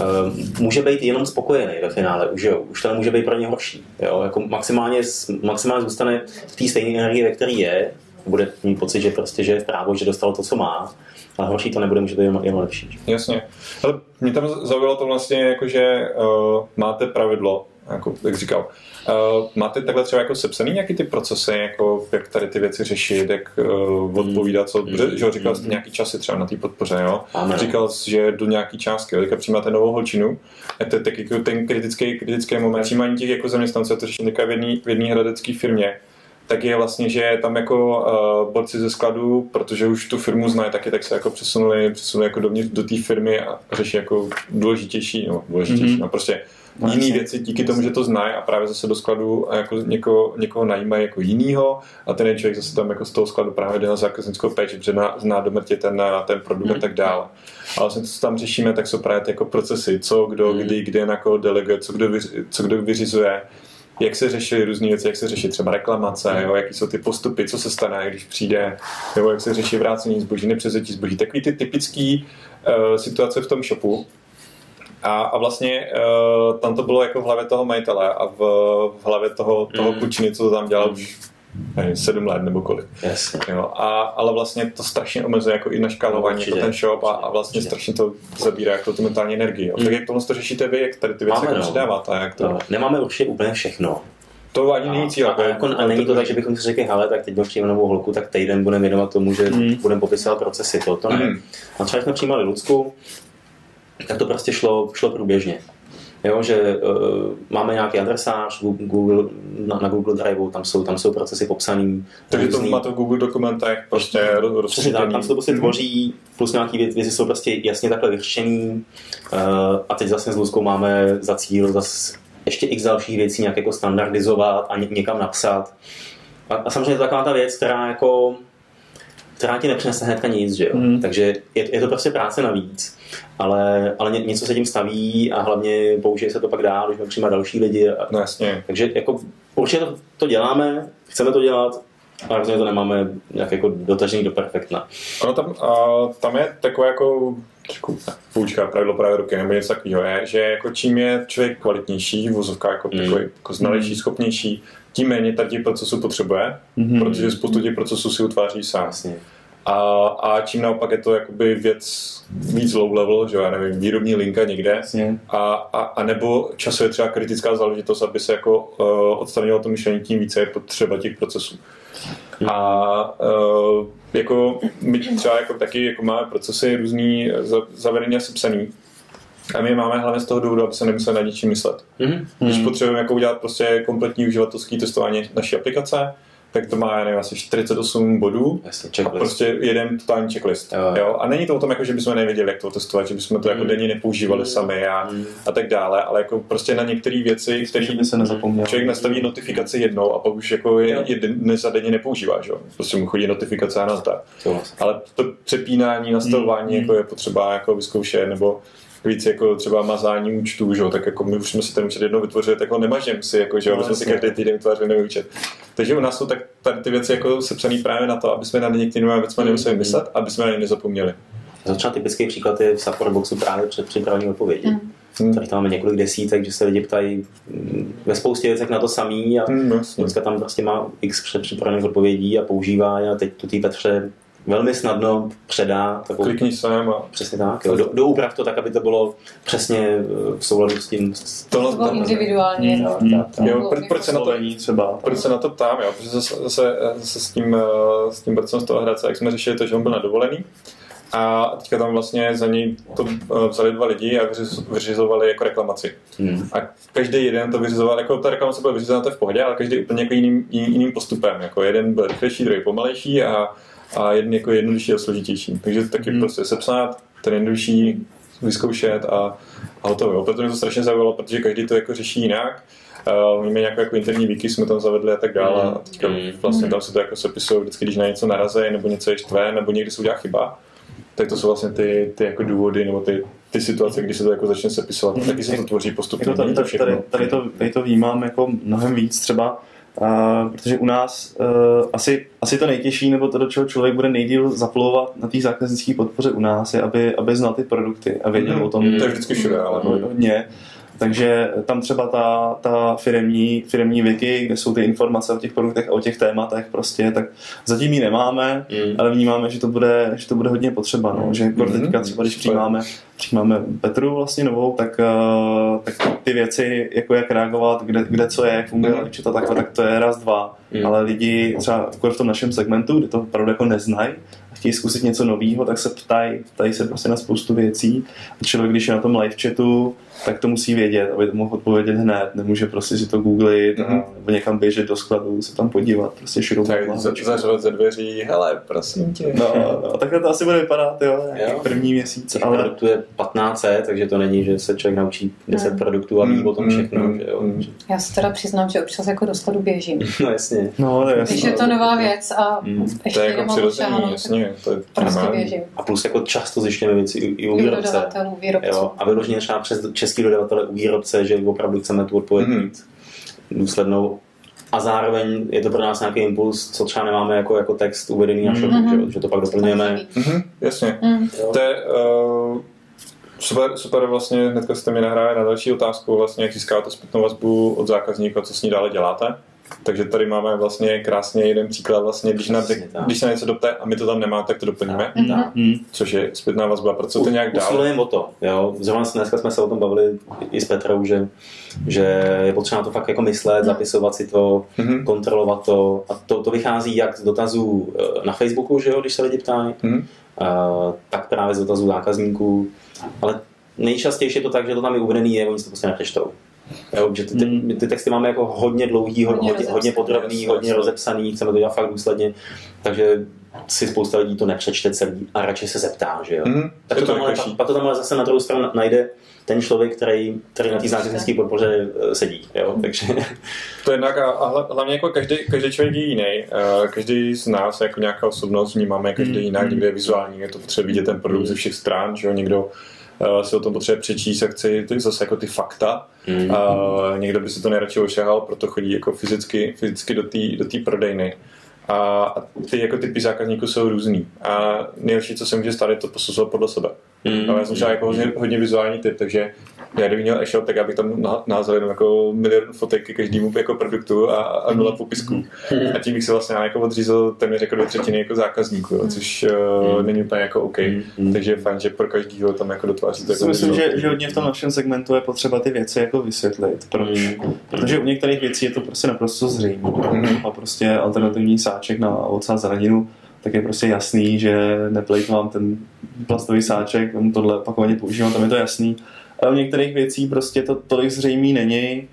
uh, může být jenom spokojený ve finále, už, jo, už to nemůže být pro ně horší. Jo? Jako maximálně, maximálně zůstane v té stejné energii, ve které je, bude mít pocit, že prostě, že je právo, že dostal to, co má, a horší to nebude, může to jenom, lepší. Jasně. Ale mě tam zaujalo to vlastně, jako, že uh, máte pravidlo, jako, jak říkal. Uh, máte takhle třeba jako sepsaný nějaký ty procesy, jako jak tady ty věci řešit, jak uh, odpovídat, co, mm. že říkal jste nějaký časy třeba na té podpoře, jo? Ano. Říkal jsi, že do nějaký částky, teďka přijímáte novou holčinu, a to je taky jako ten kritický, kritický moment přijímání těch jako zaměstnanců, to řeším v jedné hradecké firmě, tak je vlastně, že tam jako uh, borci ze skladu, protože už tu firmu znají taky, tak se jako přesunuli, přesunuli jako dovnitř do té firmy a řeší jako důležitější, no důležitější, mm-hmm. no prostě no, jiný věci díky tomu, že to znají a právě zase do skladu a jako někoho, někoho najímají jako jinýho a ten člověk zase tam jako z toho skladu právě jde na zákaznickou péči, protože zná do mrtě ten, ten produkt mm. a tak dále. A vlastně to, co tam řešíme, tak jsou právě jako procesy, co, kdo, mm. kdy, kde na koho deleguje, co kdo, vyři, co kdo vyřizuje, jak se řeší různé věci, jak se řeší třeba reklamace, jo, jaký jsou ty postupy, co se stane, když přijde, nebo jak se řeší vrácení zboží, nepřezetí zboží. Takový ty typické uh, situace v tom shopu. A, a vlastně uh, tam to bylo jako v hlavě toho majitele a v, v hlavě toho, toho mm. klučiny, co to tam dělal už nevím, sedm let nebo kolik. Yes. Jo, a, ale vlastně to strašně omezuje jako i na škálování jako ten shop a, a vlastně Určitě. strašně to zabírá jako tu mentální energii. Mm. Tak jak tohle to řešíte vy, jak tady ty věci jako no. předáváte? Jak to... No, nemáme určitě úplně všechno. To ani není cíl. A, a, jako, a není to tak, že bychom si řekli, hele, tak teď budeme novou holku, tak týden budeme věnovat tomu, že mm. budeme popisovat procesy. To, to ne. Mm. A třeba jsme přijímali Lucku, tak to prostě šlo, šlo průběžně. Jo, že uh, máme nějaký adresář Google, na, na Google Drive, tam jsou, tam jsou procesy popsané. Takže to má to v Google dokumentech prostě Přesně tak, tam se to prostě mm-hmm. tvoří, plus nějaké věci jsou prostě jasně takhle vyřešený. Uh, a teď zase s Luzkou máme za cíl zase ještě x dalších věcí nějak jako standardizovat a ně, někam napsat. A, a samozřejmě je to taková ta věc, která jako která ti nepřinese hnedka nic, že jo? Mm. Takže je, je to prostě práce navíc, ale, ale ně, něco se tím staví a hlavně použije se to pak dál, když přijímat další lidi. A, no jasně. Takže jako určitě to, to děláme, chceme to dělat, ale rozhodně to nemáme nějak jako dotažený do perfektna. Ono tam, a, tam je takové jako půjčka pravidlo pravé ruky nebo něco takového je, že jako čím je člověk kvalitnější, vozovka jako mm. takový jako znalejší, mm. schopnější, tím méně těch procesů potřebuje, mm-hmm. protože spoustu těch procesů si utváří sám. Jasně. A, a čím naopak je to jakoby věc víc low level, že já nevím, výrobní linka někde, a, a, a, nebo časově třeba kritická záležitost, aby se jako uh, odstranilo to myšlení, tím více je potřeba těch procesů. A uh, jako my třeba jako taky jako máme procesy různý zavedený a sepsaný, a my je máme hlavně z toho důvodu, aby se nemuseli na ničím myslet. Mm-hmm. Když potřebujeme jako udělat prostě kompletní uživatelský testování naší aplikace, tak to má, nevím, asi 48 bodů Jasně, a prostě jeden totální checklist. Jo. Jo? A není to o tom, jako, že bychom nevěděli, jak to testovat, že bychom to jako mm. denně nepoužívali mm. sami a, mm. a tak dále, ale jako prostě na některé věci, které se nezapomněl. člověk nastaví notifikaci jednou a pak už jako je, jeden za denně nepoužívá, že? prostě mu chodí notifikace a nazdar. Ale to přepínání, nastavování mm. jako je potřeba jako vyzkoušet, nebo víc jako třeba mazání účtů, že? tak jako my už jsme si ten účet jednou vytvořili, tak ho nemažem si, jako, že no, jsme si každý týden vytvářeli nový účet. Takže u nás jsou tak tady ty věci jako sepsané právě na to, aby jsme na některé nové věci nemuseli mm. myslet, aby jsme na ně nezapomněli. Začal typický příklad je v Support Boxu právě před připravením odpovědi. Mm. Hmm. Tady tam máme několik desítek, že se lidi ptají mm, ve spoustě věcech na to samý a hmm, dneska tam prostě má x připravených odpovědí a používá a teď tu tý Petře velmi snadno předá. Takovou, Klikni sem a... Přesně tak. Jo. Do, do úprav to tak, aby to bylo přesně eh, v souladu s tím. To bylo individuálně. Mm, no, mm, jo, pro, proč, se na to, třeba, proč se na to ptám? Jo? Protože zase, zase, zase s tím, eh, s tím Bercem z toho Hradce, jak jsme řešili to, že on byl na dovolený, a teďka tam vlastně za něj to eh, vzali dva lidi a vyřizovali jako reklamaci. Hmm. A každý jeden to vyřizoval, jako ta reklamace byla vyřizovaná to v pohodě, ale každý úplně jako jiným, jiným postupem. Jako jeden byl rychlejší, druhý pomalejší a a jeden jako jednodušší a složitější. Takže taky hmm. prostě sepsat, ten jednodušší vyzkoušet a, a hotovo. Proto mě to strašně zaujalo, protože každý to jako řeší jinak. Uh, máme nějaké jako interní výky, jsme tam zavedli a tak dále. A teďka hmm. vlastně tam se to jako sepisují vždycky, když na něco narazí, nebo něco je štve, nebo někdy se udělá chyba. Tak to jsou vlastně ty, ty jako důvody, nebo ty, ty situace, kdy se to jako začne sepisovat. Taky se to tvoří postupně. Jako tady, to tady, tady, tady, to, tady to vnímám jako mnohem víc třeba Uh, protože u nás uh, asi, asi to nejtěžší, nebo to, do čeho člověk bude nejdíl zaplouvat na té zákaznické podpoře u nás, je, aby, aby znal ty produkty a věděl mm, o tom. To je vždycky všude, ale hodně. Takže tam třeba ta, ta firmní, firmní wiki, kde jsou ty informace o těch produktech a o těch tématech prostě, tak zatím ji nemáme, mm. ale vnímáme, že to bude, že to bude hodně potřeba, no. že jako mm. teďka třeba, když přijímáme, přijímáme Petru vlastně novou, tak, uh, tak ty věci, jako jak reagovat, kde, kde co je, jak funguje mm. a takhle, tak to je raz, dva. Mm. Ale lidi třeba jako v tom našem segmentu, kdy to opravdu jako neznají, chtějí zkusit něco nového, tak se ptají, ptají se prostě na spoustu věcí. A člověk, když je na tom live chatu, tak to musí vědět, aby to mohl odpovědět hned. Nemůže prostě si to googlit mm-hmm. nebo někam běžet do skladu, se tam podívat, prostě širou Zařvat ze dveří, hele, prosím tě. No, no, takhle to asi bude vypadat, jo, jo. první měsíc. Těch ale... produktů je 15, takže to není, že se člověk naučí 10 mm. produktů a ví mm. o tom všechno. Mm. Že jo. Mm. Já se teda přiznám, že občas jako do skladu běžím. No jasně. No, to je jasně. Když je to nová věc a mm. ještě to je jako přirozený, jasně. To je prostě běžím. A plus jako často zjišťujeme věci i u výrobce. Jo, a vyloženě třeba přes český dodavatele u výrobce, že opravdu chceme tu odpověď mm-hmm. mít důslednou. A zároveň je to pro nás nějaký impuls, co třeba nemáme jako, jako text uvedený na shopu, mm-hmm. že, že to pak doplňujeme. Mm-hmm, jasně. Mm-hmm. To je uh, super, super vlastně, hnedka jste mi nahráli na další otázku, vlastně jak získáte zpětnou vazbu od zákazníka, co s ní dále děláte. Takže tady máme vlastně krásně jeden příklad, vlastně, když, na, když se na něco dopte a my to tam nemáme, tak to doplníme, mm-hmm. což je zpětná vazba, proč to nějak dál? Usilujeme o to, jo. Zrovna dneska jsme se o tom bavili i s Petrou, že, že je potřeba to fakt jako myslet, mm. zapisovat si to, mm-hmm. kontrolovat to a to, to vychází jak z dotazů eh, na Facebooku, že jo, když se lidi ptají, mm-hmm. uh, tak právě z dotazů zákazníků, ale nejčastěji je to tak, že to tam je uvedený je, oni se to prostě nepřečtou. Jo, že ty, ty, hmm. ty, texty máme jako hodně dlouhý, hodně, hodně, hodně podrobný, hodně rozepsaný, chceme to dělat fakt důsledně, takže si spousta lidí to nepřečte celý a radši se zeptá, že jo. Mm, tak to, tam ale, pak, to tam ale zase na druhou stranu najde ten člověk, který, který na té zákaznické podpoře eh, sedí. Jo? Hmm. Takže... To je jednak a, a hlavně jako každý, každý člověk je jiný. Uh, každý z nás jako nějaká osobnost vnímáme každý mm, jinak, někde je vizuální, je to potřeba vidět ten produkt ze všech stran, že jo? někdo uh, si o tom potřebuje přečíst a chci ty, zase jako ty fakta. Mm. Uh, někdo by si to nejradši ošahal, proto chodí jako fyzicky, fyzicky do té do prodejny. A, ty jako typy zákazníků jsou různý. A nejlepší, co se může stát, je to posuzovat podle sebe. Mm. A já jsem třeba jako hodně, hodně vizuální typ, takže já kdybych měl e-shop, tak já bych tam názal jenom jako milion fotek k každému jako produktu a, a nula popisků. Mm. A tím bych se vlastně jako odřízl téměř jako do třetiny jako zákazníků, což uh, není úplně jako OK. Takže je fajn, že pro každého tam jako dotváří. Jako myslím, že, že hodně v tom našem segmentu je potřeba ty věci jako vysvětlit. Proč? Protože u některých věcí je to prostě naprosto zřejmé. A prostě alternativní sáček na ovoce a zeleninu tak je prostě jasný, že neplejtvám ten plastový sáček, tohle opakovaně používám, tam je to jasný. Ale u některých věcí prostě to tolik zřejmý není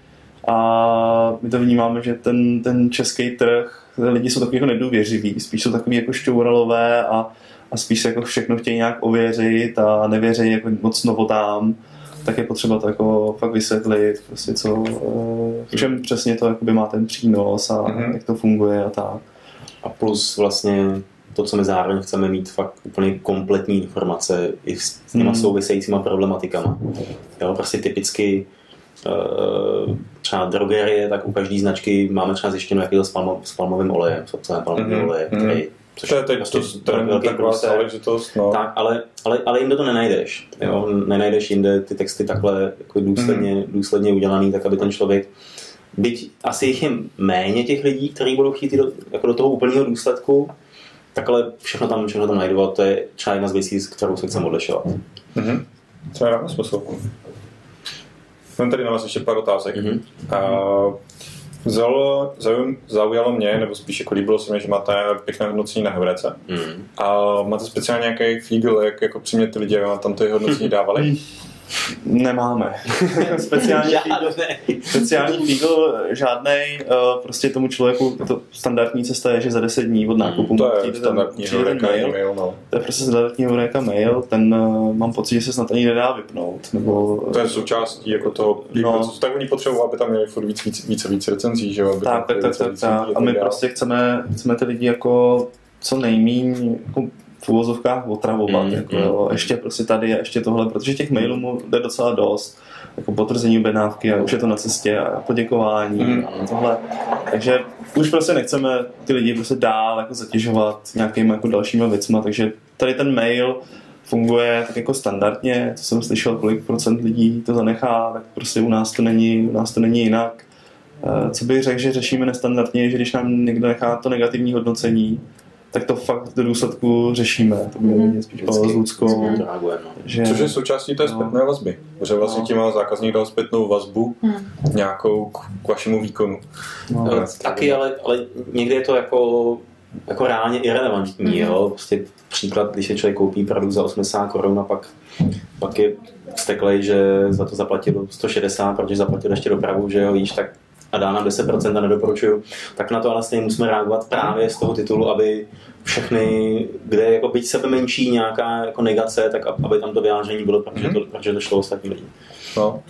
a my to vnímáme, že ten, ten český trh, lidi jsou takový jako nedůvěřiví, spíš jsou takový jako šťouralové a, a spíš se jako všechno chtějí nějak ověřit a nevěří jako moc novotám tak je potřeba to jako fakt vysvětlit, prostě co, eh, v čem přesně to má ten přínos a mm-hmm. jak to funguje a tak. A plus vlastně to, co my zároveň chceme mít fakt úplně kompletní informace i s těma hmm. souvisejícíma problematikama. Jo, prostě typicky uh, třeba drogerie, tak u každé značky máme třeba zjištěno, jaký to s, palmo, s palmovým olejem, s obsahem palmovým mm-hmm. oleje, který hmm. Což to je teď prostě to, to, velký záležitost. No. Tak, ale, ale, ale jinde to nenajdeš. Jo? Nenajdeš jinde ty texty takhle jako důsledně, mm. důsledně udělaný, tak aby ten člověk byť asi jich je méně těch lidí, kteří budou chtít do, jako do toho úplného důsledku, takhle všechno tam, všechno tam najdu a to je třeba jedna z věcí, s kterou se chceme odlišovat. Mm-hmm. Co je na smysl. Mám tady na vás ještě pár otázek. Mm-hmm. Uh, Zaujalo, zaujalo mě, nebo spíš jako líbilo se mi, že máte pěkné hodnocení na Hebrece. Mm. A máte speciálně nějaký fígl, jak jako přimět ty lidi, aby vám tam ty hodnocení dávali? Nemáme. speciální fígl, speciální fígl žádný. Uh, prostě tomu člověku to standardní cesta je, že za 10 dní od nákupu to je standardní mail. mail no. To je prostě standardní hovoreka mail, ten uh, mám pocit, že se snad ani nedá vypnout. Nebo, to je součástí jako toho, no. tak oni potřebují, aby tam měli furt víc, víc, víc, víc recenzí, že jo? Tak, tak, tak, tak, tak. A my prostě chceme, chceme ty lidi jako co nejmíň jako v úvozovkách otravovat. Mm, jako, mm. Jo. Ještě prostě tady a ještě tohle, protože těch mailů mu jde docela dost. Jako potvrzení objednávky a už je to na cestě a poděkování mm. a tohle. Takže už prostě nechceme ty lidi prostě dál jako zatěžovat nějakými jako dalšíma věcmi, takže tady ten mail funguje tak jako standardně, co jsem slyšel, kolik procent lidí to zanechá, tak prostě u nás to není, u nás to není jinak. Eh, co bych řekl, že řešíme nestandardně, že když nám někdo nechá to negativní hodnocení, tak to fakt do důsledku řešíme. To by mm. spíš Pavel s Ludskou. Mm. Že... Což je součástí té no. zpětné no. vazby. Že vlastně no. tím má zákazník dal zpětnou vazbu mm. nějakou k, k vašemu výkonu. No. No, taky, ale, ale někdy je to jako jako reálně irrelevantní, mm. jo. Prostě příklad, když se člověk koupí produkt za 80 korun a pak, pak je steklej, že za to zaplatil 160, protože zaplatil ještě dopravu, že jo, víš, tak a dá nám 10% a nedoporučuju, tak na to vlastně musíme reagovat právě z toho titulu, aby všechny, kde jako byť sebe menší nějaká jako negace, tak aby tam to vyjádření bylo, protože to, protože to šlo ostatní lidi. No.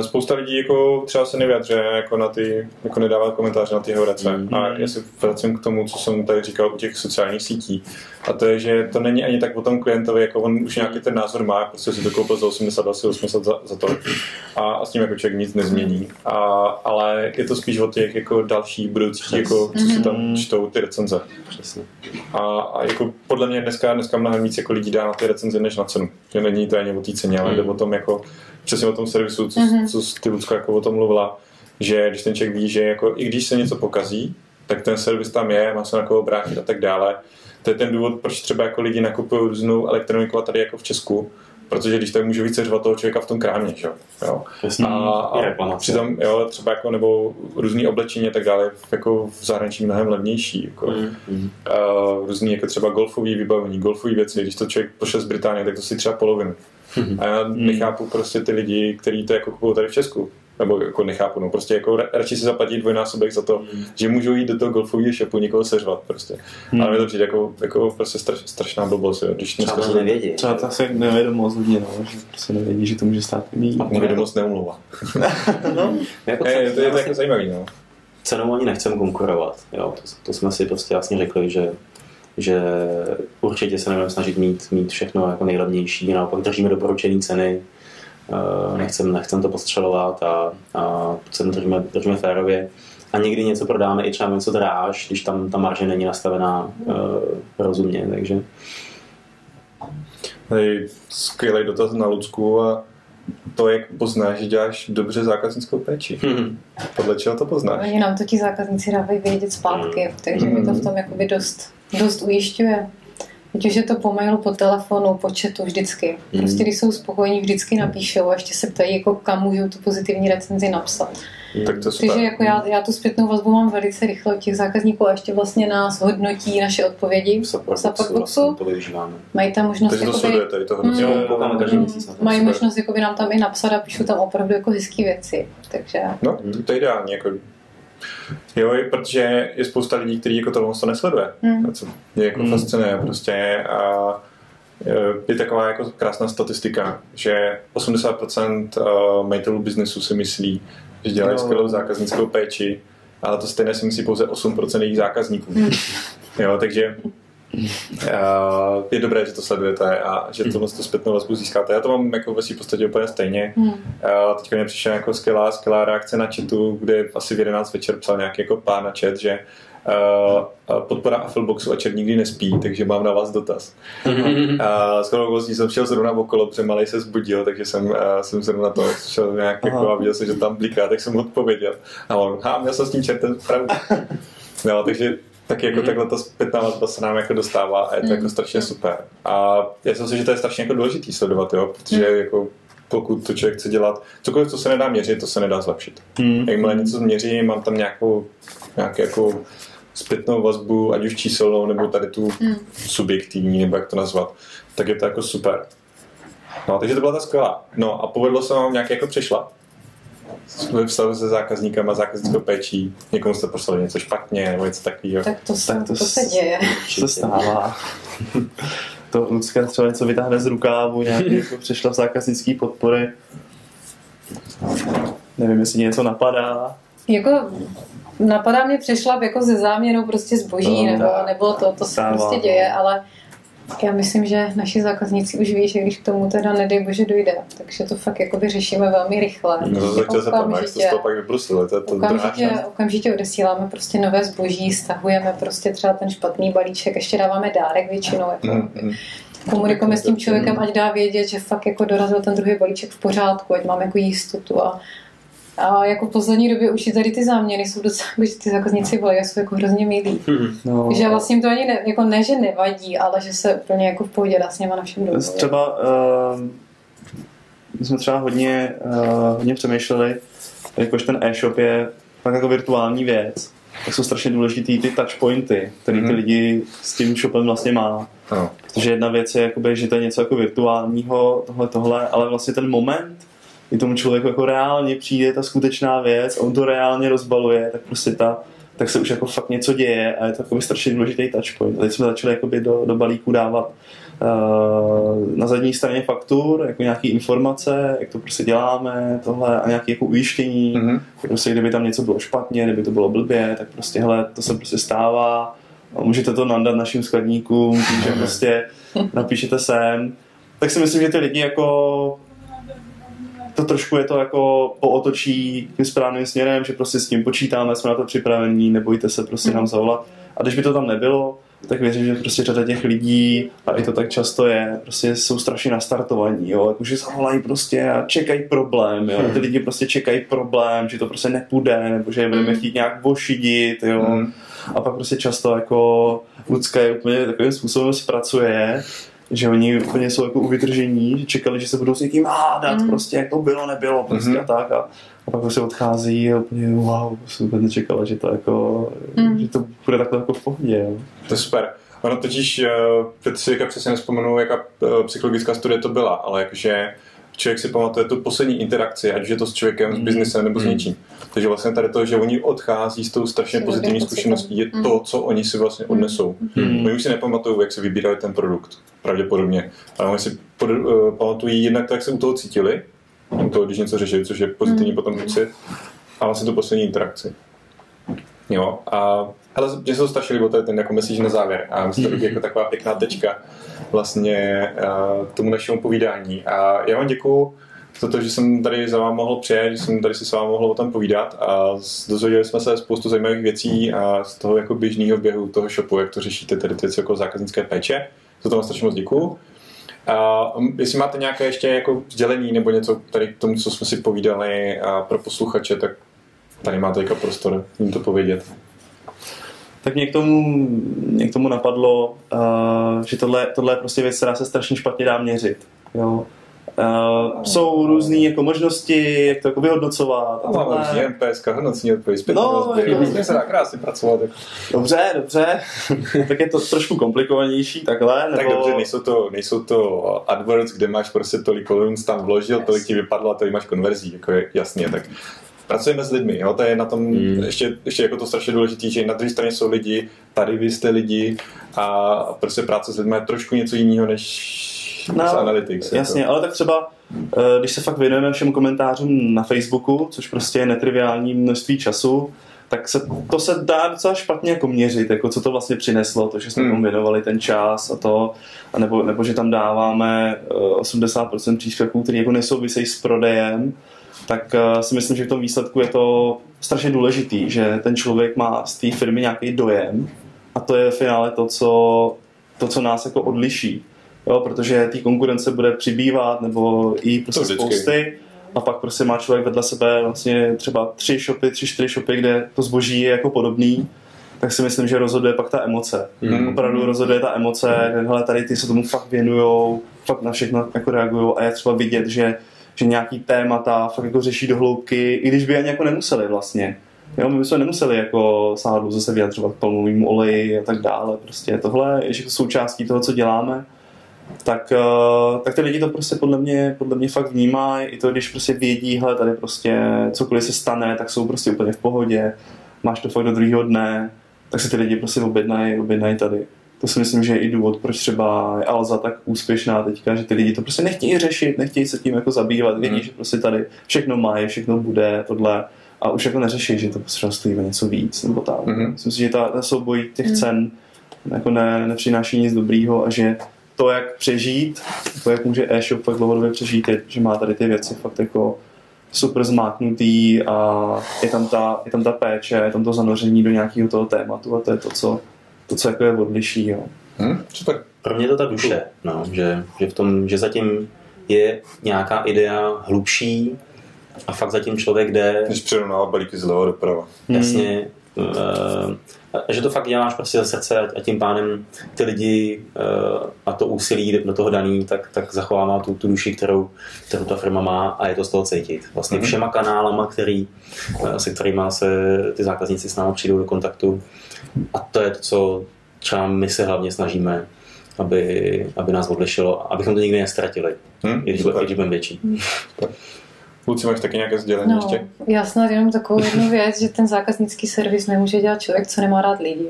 Spousta lidí jako třeba se nevyjadřuje jako na ty, jako nedává komentáře na ty horace. Mm-hmm. A já se vracím k tomu, co jsem tady říkal u těch sociálních sítí. A to je, že to není ani tak o tom klientovi, jako on už nějaký ten názor má, prostě si to koupil za 80, asi 80 za, za to. A, a, s tím jako člověk nic nezmění. A, ale je to spíš o těch jako další budoucí, jako, co si tam mhm. čtou ty recenze. Přesně. A, a jako podle mě dneska, dneska mnohem víc jako lidí dá na ty recenze než na cenu. Že není to ani o té ceně, ale jde o tom jako přesně o tom servisu, co, mm-hmm. co ty Lucka jako o tom mluvila, že když ten člověk ví, že jako, i když se něco pokazí, tak ten servis tam je, má se na koho obrátit a tak dále. To je ten důvod, proč třeba jako lidi nakupují různou elektroniku a tady jako v Česku, protože když tak může více řvat toho člověka v tom krámě, že? jo. A, a přitom, jo, třeba jako, nebo různý oblečení a tak dále, jako v zahraničí mnohem levnější, jako, mm, mm. Uh, různý jako třeba golfový vybavení, golfové věci, když to člověk pošle z Británie, tak to si třeba polovinu. Mm. A já hmm. nechápu prostě ty lidi, kteří to jako kupují tady v Česku nebo jako nechápu, no prostě jako radši si zaplatí dvojnásobek za to, mm. že můžou jít do toho golfového shopu někoho seřvat prostě. Mm. Ale mi to přijde jako, jako prostě straš, strašná blbost, jo. Když Třeba to nevědí. Třeba to asi nevědomost lidí, no, že prostě nevědí, že to může stát mít. A nevědomost neumlouvá. no, jako je, to je to jako zajímavý, no. Cenou ani nechceme konkurovat, jo. To, to jsme si prostě jasně řekli, že že určitě se nebudeme snažit mít, mít všechno jako nejlevnější, naopak držíme doporučené ceny, Eh, nechcem, nechcem to postřelovat a, a cenu držíme, držíme férově. A někdy něco prodáme i třeba něco dráž, když tam ta marže není nastavená uh, rozumně, takže... Hej, skvělý dotaz na Lucku a to, jak poznáš, že děláš dobře zákaznickou péči. Hmm. Podle čeho to poznáš? Oni nám to ti zákazníci dávají vědět zpátky, hmm. takže mi to v tom jakoby dost, dost ujišťuje. Ať už je to po mailu, po telefonu, po chatu, vždycky. Mm. Prostě když jsou spokojení, vždycky napíšou a ještě se ptají, jako kam můžu tu pozitivní recenzi napsat. Mm. Tak to super. Takže jako já, já tu zpětnou vazbu mám velice rychle od těch zákazníků a ještě vlastně nás hodnotí naše odpovědi v Supportboxu. Vlastně. Mají tam možnost Takže to jakoby, sledujete, to hodnotí. Mm, každý měsíc. Mají možnost jakoby nám tam i napsat a píšu tam opravdu jako hezké věci. Takže... No, to je ideální. Jako Jo, protože je spousta lidí, kteří jako tohle to nesleduje. Mm. Co mě jako mm. fascinuje prostě a je taková jako krásná statistika, že 80% uh, majitelů biznesu si myslí, že dělají no. skvělou zákaznickou péči, ale to stejné si myslí pouze 8% jejich zákazníků. Mm. Jo, takže Uh, je dobré, že to sledujete a že tohle tu zpětnou vazbu získáte. Já to mám jako ve svým podstatě úplně stejně. Hmm. Uh, teďka mě přišla jako skvělá, skvělá reakce na chatu, kde asi v 11 večer psal nějaký jako pán na chat, že uh, podpora Affleboxu a čert nikdy nespí, takže mám na vás dotaz. Mm-hmm. Uh, s okolností jsem šel zrovna okolo, protože malej se zbudil, takže jsem, jsem zrovna to šel nějak jako a viděl jsem, že tam bliká, tak jsem mu odpověděl. A on, ha, měl jsem s tím čertem pravdu. No, takže tak jako mm. takhle ta zpětná vazba se nám jako dostává a je to mm. jako strašně super. A já si myslím, že to je strašně jako důležitý sledovat, jo, protože mm. jako pokud to člověk chce dělat, cokoliv, co se nedá měřit, to se nedá zlepšit. Mm. Jakmile něco změří, mám tam nějakou, nějakou jako zpětnou vazbu, ať už číselnou, nebo tady tu mm. subjektivní, nebo jak to nazvat, tak je to jako super. No, takže to byla ta skvělá. No a povedlo se vám nějak jako přešla? ve vztahu se zákazníkama, zákaznickou péčí, někomu jste poslali něco špatně nebo něco takového. Tak to, se, tak to, to se děje. se stává. to Lucka třeba něco vytáhne z rukávu, nějaký jako přešla v zákaznický podpory. Nevím, jestli něco napadá. Jako napadá mě přešla jako ze záměrou prostě zboží, no, nebo, nebo to, to se prostě děje, ale já myslím, že naši zákazníci už ví, že když k tomu teda nedej bože dojde, takže to fakt jako řešíme velmi rychle. No to chtěl se tam, jak to z toho pak to je to okamžitě, okamžitě odesíláme prostě nové zboží, stahujeme prostě třeba ten špatný balíček, ještě dáváme dárek většinou. Jako, mm, mm. komunikujeme s tím člověkem, ať dá vědět, že fakt jako dorazil ten druhý balíček v pořádku, ať máme jako jistotu a a jako v poslední době už tady ty záměry jsou docela, že ty zákazníci volají jsou jako hrozně milí. No, že vlastně to ani ne, jako ne, že nevadí, ale že se úplně jako v pohodě dá s něma na všem domluvit. Třeba uh, my jsme třeba hodně, uh, hodně přemýšleli, jakož ten e-shop je tak jako virtuální věc, tak jsou strašně důležitý ty touchpointy, které ty mm-hmm. lidi s tím shopem vlastně má. No. Protože jedna věc je, jakoby, že to je něco jako virtuálního, tohle, tohle, ale vlastně ten moment, kdy tomu člověku jako reálně přijde ta skutečná věc, on to reálně rozbaluje, tak prostě ta, tak se už jako fakt něco děje a je to jako strašně důležitý touchpoint. Teď jsme začali jakoby do, do balíku dávat uh, na zadní straně faktur, jako nějaké informace, jak to prostě děláme, tohle a nějaké jako ujištění, mm-hmm. prostě kdyby tam něco bylo špatně, kdyby to bylo blbě, tak prostě hele, to se prostě stává, a můžete to nadat našim skladníkům, že prostě napíšete sem, tak si myslím, že ty lidi jako to trošku je to jako pootočí tím správným směrem, že prostě s tím počítáme, jsme na to připravení, nebojte se prostě nám zavolat. A když by to tam nebylo, tak věřím, že prostě řada těch lidí, a i to tak často je, prostě jsou strašně nastartovaní, jo, jakože zavolají prostě a čekají problém, jo, ty lidi prostě čekají problém, že to prostě nepůjde, nebo že je budeme hmm. chtít nějak vošidit, jo, a pak prostě často jako Lucka je úplně takovým způsobem zpracuje, že oni úplně jsou jako uvytržení, že čekali, že se budou s někým hádat, mm. prostě jak to bylo, nebylo, prostě mm. a tak a, a pak prostě odchází a úplně wow, jsem vůbec nečekala, že to jako, mm. že to bude takhle jako v pohodě. Jo. To je super. Ono totiž, eh, teď si přesně nespomenu, jaká eh, psychologická studie to byla, ale jakože člověk si pamatuje tu poslední interakci, ať je to s člověkem, mm. s biznesem nebo s něčím. Takže vlastně tady to, že oni odchází s tou strašně pozitivní zkušeností, je to, co oni si vlastně odnesou. Mm. Oni už si nepamatují, jak se vybírali ten produkt, pravděpodobně. Ale oni si pod, uh, pamatují jednak tak, jak se u toho cítili, u toho, když něco řešili, což je pozitivní mm. potom pocit, a vlastně tu poslední interakci. Jo, a ale mě se to strašně líbilo, to je ten jako message na závěr. A myslím, že to jako taková pěkná tečka vlastně uh, tomu našemu povídání. A já vám děkuju za to, že jsem tady za vám mohl přijet, že jsem tady si s vámi mohl o tom povídat a dozvěděli jsme se spoustu zajímavých věcí a z toho jako běžného běhu toho shopu, jak to řešíte, tady ty věci jako zákaznické péče. Za to vám strašně moc děkuju. A jestli máte nějaké ještě jako sdělení nebo něco tady k tomu, co jsme si povídali a pro posluchače, tak tady máte jako prostor jim to povědět tak mě k tomu, mě k tomu napadlo, uh, že tohle, tohle je prostě věc, která se strašně špatně dá měřit. Jo. Uh, jsou různé jako možnosti, jak to jako vyhodnocovat. A máme už MPS, hodnocení odpověď, zpětně no, jako... se dá krásně pracovat. Jako. Dobře, dobře. tak je to trošku komplikovanější takhle. Nebo... Tak dobře, nejsou to, nejsou to AdWords, kde máš prostě tolik korun tam vložil, yes. tolik ti vypadlo a tady máš konverzí, jako je jasně, tak pracujeme s lidmi, jo? to je na tom hmm. ještě, ještě jako to strašně důležité, že na druhé straně jsou lidi, tady vy jste lidi a prostě práce s lidmi je trošku něco jiného než no, analytics. Jako. Jasně, jako. ale tak třeba eh, když se fakt věnujeme všem komentářům na Facebooku, což prostě je netriviální množství času, tak se, to se dá docela špatně jako měřit, jako co to vlastně přineslo, to, že jsme hmm. tomu věnovali ten čas a to, a nebo, nebo že tam dáváme 80% eh, příspěvků, které jako nesouvisejí s prodejem, tak uh, si myslím, že v tom výsledku je to strašně důležitý, že ten člověk má z té firmy nějaký dojem a to je v finále to, co, to, co nás jako odliší. Jo, protože té konkurence bude přibývat nebo i prostě spousty a pak prostě má člověk vedle sebe vlastně třeba tři shopy, tři, čtyři shopy, kde to zboží je jako podobný, tak si myslím, že rozhoduje pak ta emoce. Mm. Opravdu rozhoduje ta emoce, mm. hele, tady ty se tomu fakt věnujou, fakt na všechno jako reagují a je třeba vidět, že že nějaký témata fakt jako řeší do hloubky, i když by ani jako nemuseli vlastně. Jo, my bychom nemuseli jako sáhnout zase vyjadřovat palmovým oleji a tak dále. Prostě tohle je součástí toho, co děláme. Tak, uh, tak ty lidi to prostě podle mě, podle mě fakt vnímají. I to, když prostě vědí, hele, tady prostě cokoliv se stane, tak jsou prostě úplně v pohodě. Máš to fakt do druhého dne, tak se ty lidi prostě objednají, objednají tady to si myslím, že je i důvod, proč třeba je Alza tak úspěšná teďka, že ty lidi to prostě nechtějí řešit, nechtějí se tím jako zabývat, vědí, mm. že prostě tady všechno má, všechno bude, tohle a už jako neřeší, že to prostě stojí něco víc nebo tak. Mm. Myslím si, že ta, ta souboj těch mm. cen jako ne, nepřináší nic dobrýho a že to, jak přežít, to, jak může e-shop fakt dlouhodobě přežít, je, že má tady ty věci fakt jako super zmáknutý a je tam ta, je tam ta péče, je tam to zanoření do nějakého toho tématu a to je to, co, to, co jako je odliší. Jo. Hmm, super. Pro mě je to ta duše, no, že, že, v tom, že zatím je nějaká idea hlubší a fakt zatím člověk jde... Když přirovnává balíky zleva doprava. Jasně, hmm že to fakt děláš prostě ze srdce a tím pádem ty lidi eh, a to úsilí do toho daný, tak, tak zachovává tu, tu duši, kterou, kterou ta firma má a je to z toho cítit. Vlastně mhm. všema kanálama, který, eh, se kterými se ty zákazníci s námi přijdou do kontaktu a to je to, co třeba my se hlavně snažíme, aby, aby nás odlišilo, abychom to nikdy nestratili, hmm, i když, budeme větší. Hmm. Luci, máš taky nějaké sdělení no, ještě? Já snad jenom takovou jednu věc, že ten zákaznický servis nemůže dělat člověk, co nemá rád lidi.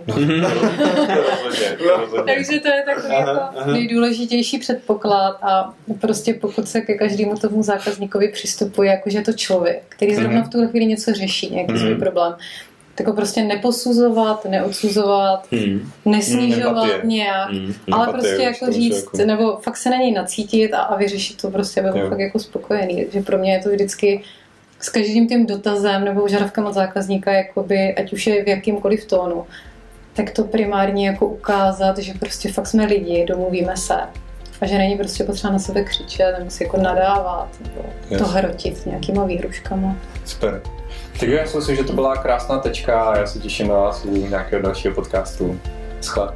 Takže to je takový jako nejdůležitější předpoklad a prostě pokud se ke každému tomu zákazníkovi přistupuje, jakože je to člověk, který zrovna mhm. v tuhle chvíli něco řeší, nějaký svůj problém, tak ho prostě neposuzovat, neodsuzovat, hmm. nesnižovat hmm. nějak, hmm. ale Empatie, prostě jako říct, jako... nebo fakt se na něj nacítit a, a vyřešit to prostě, aby byl fakt jako spokojený. že pro mě je to vždycky s každým tím dotazem nebo žarovkem od zákazníka, jakoby, ať už je v jakýmkoliv tónu, tak to primárně jako ukázat, že prostě fakt jsme lidi, domluvíme se a že není prostě potřeba na sebe křičet nebo si jako nadávat nebo yes. to hrotit nějakýma výhruškama. Super. Tak já si myslím, že to byla krásná tečka a já se těším na vás u nějakého dalšího podcastu. Schvál.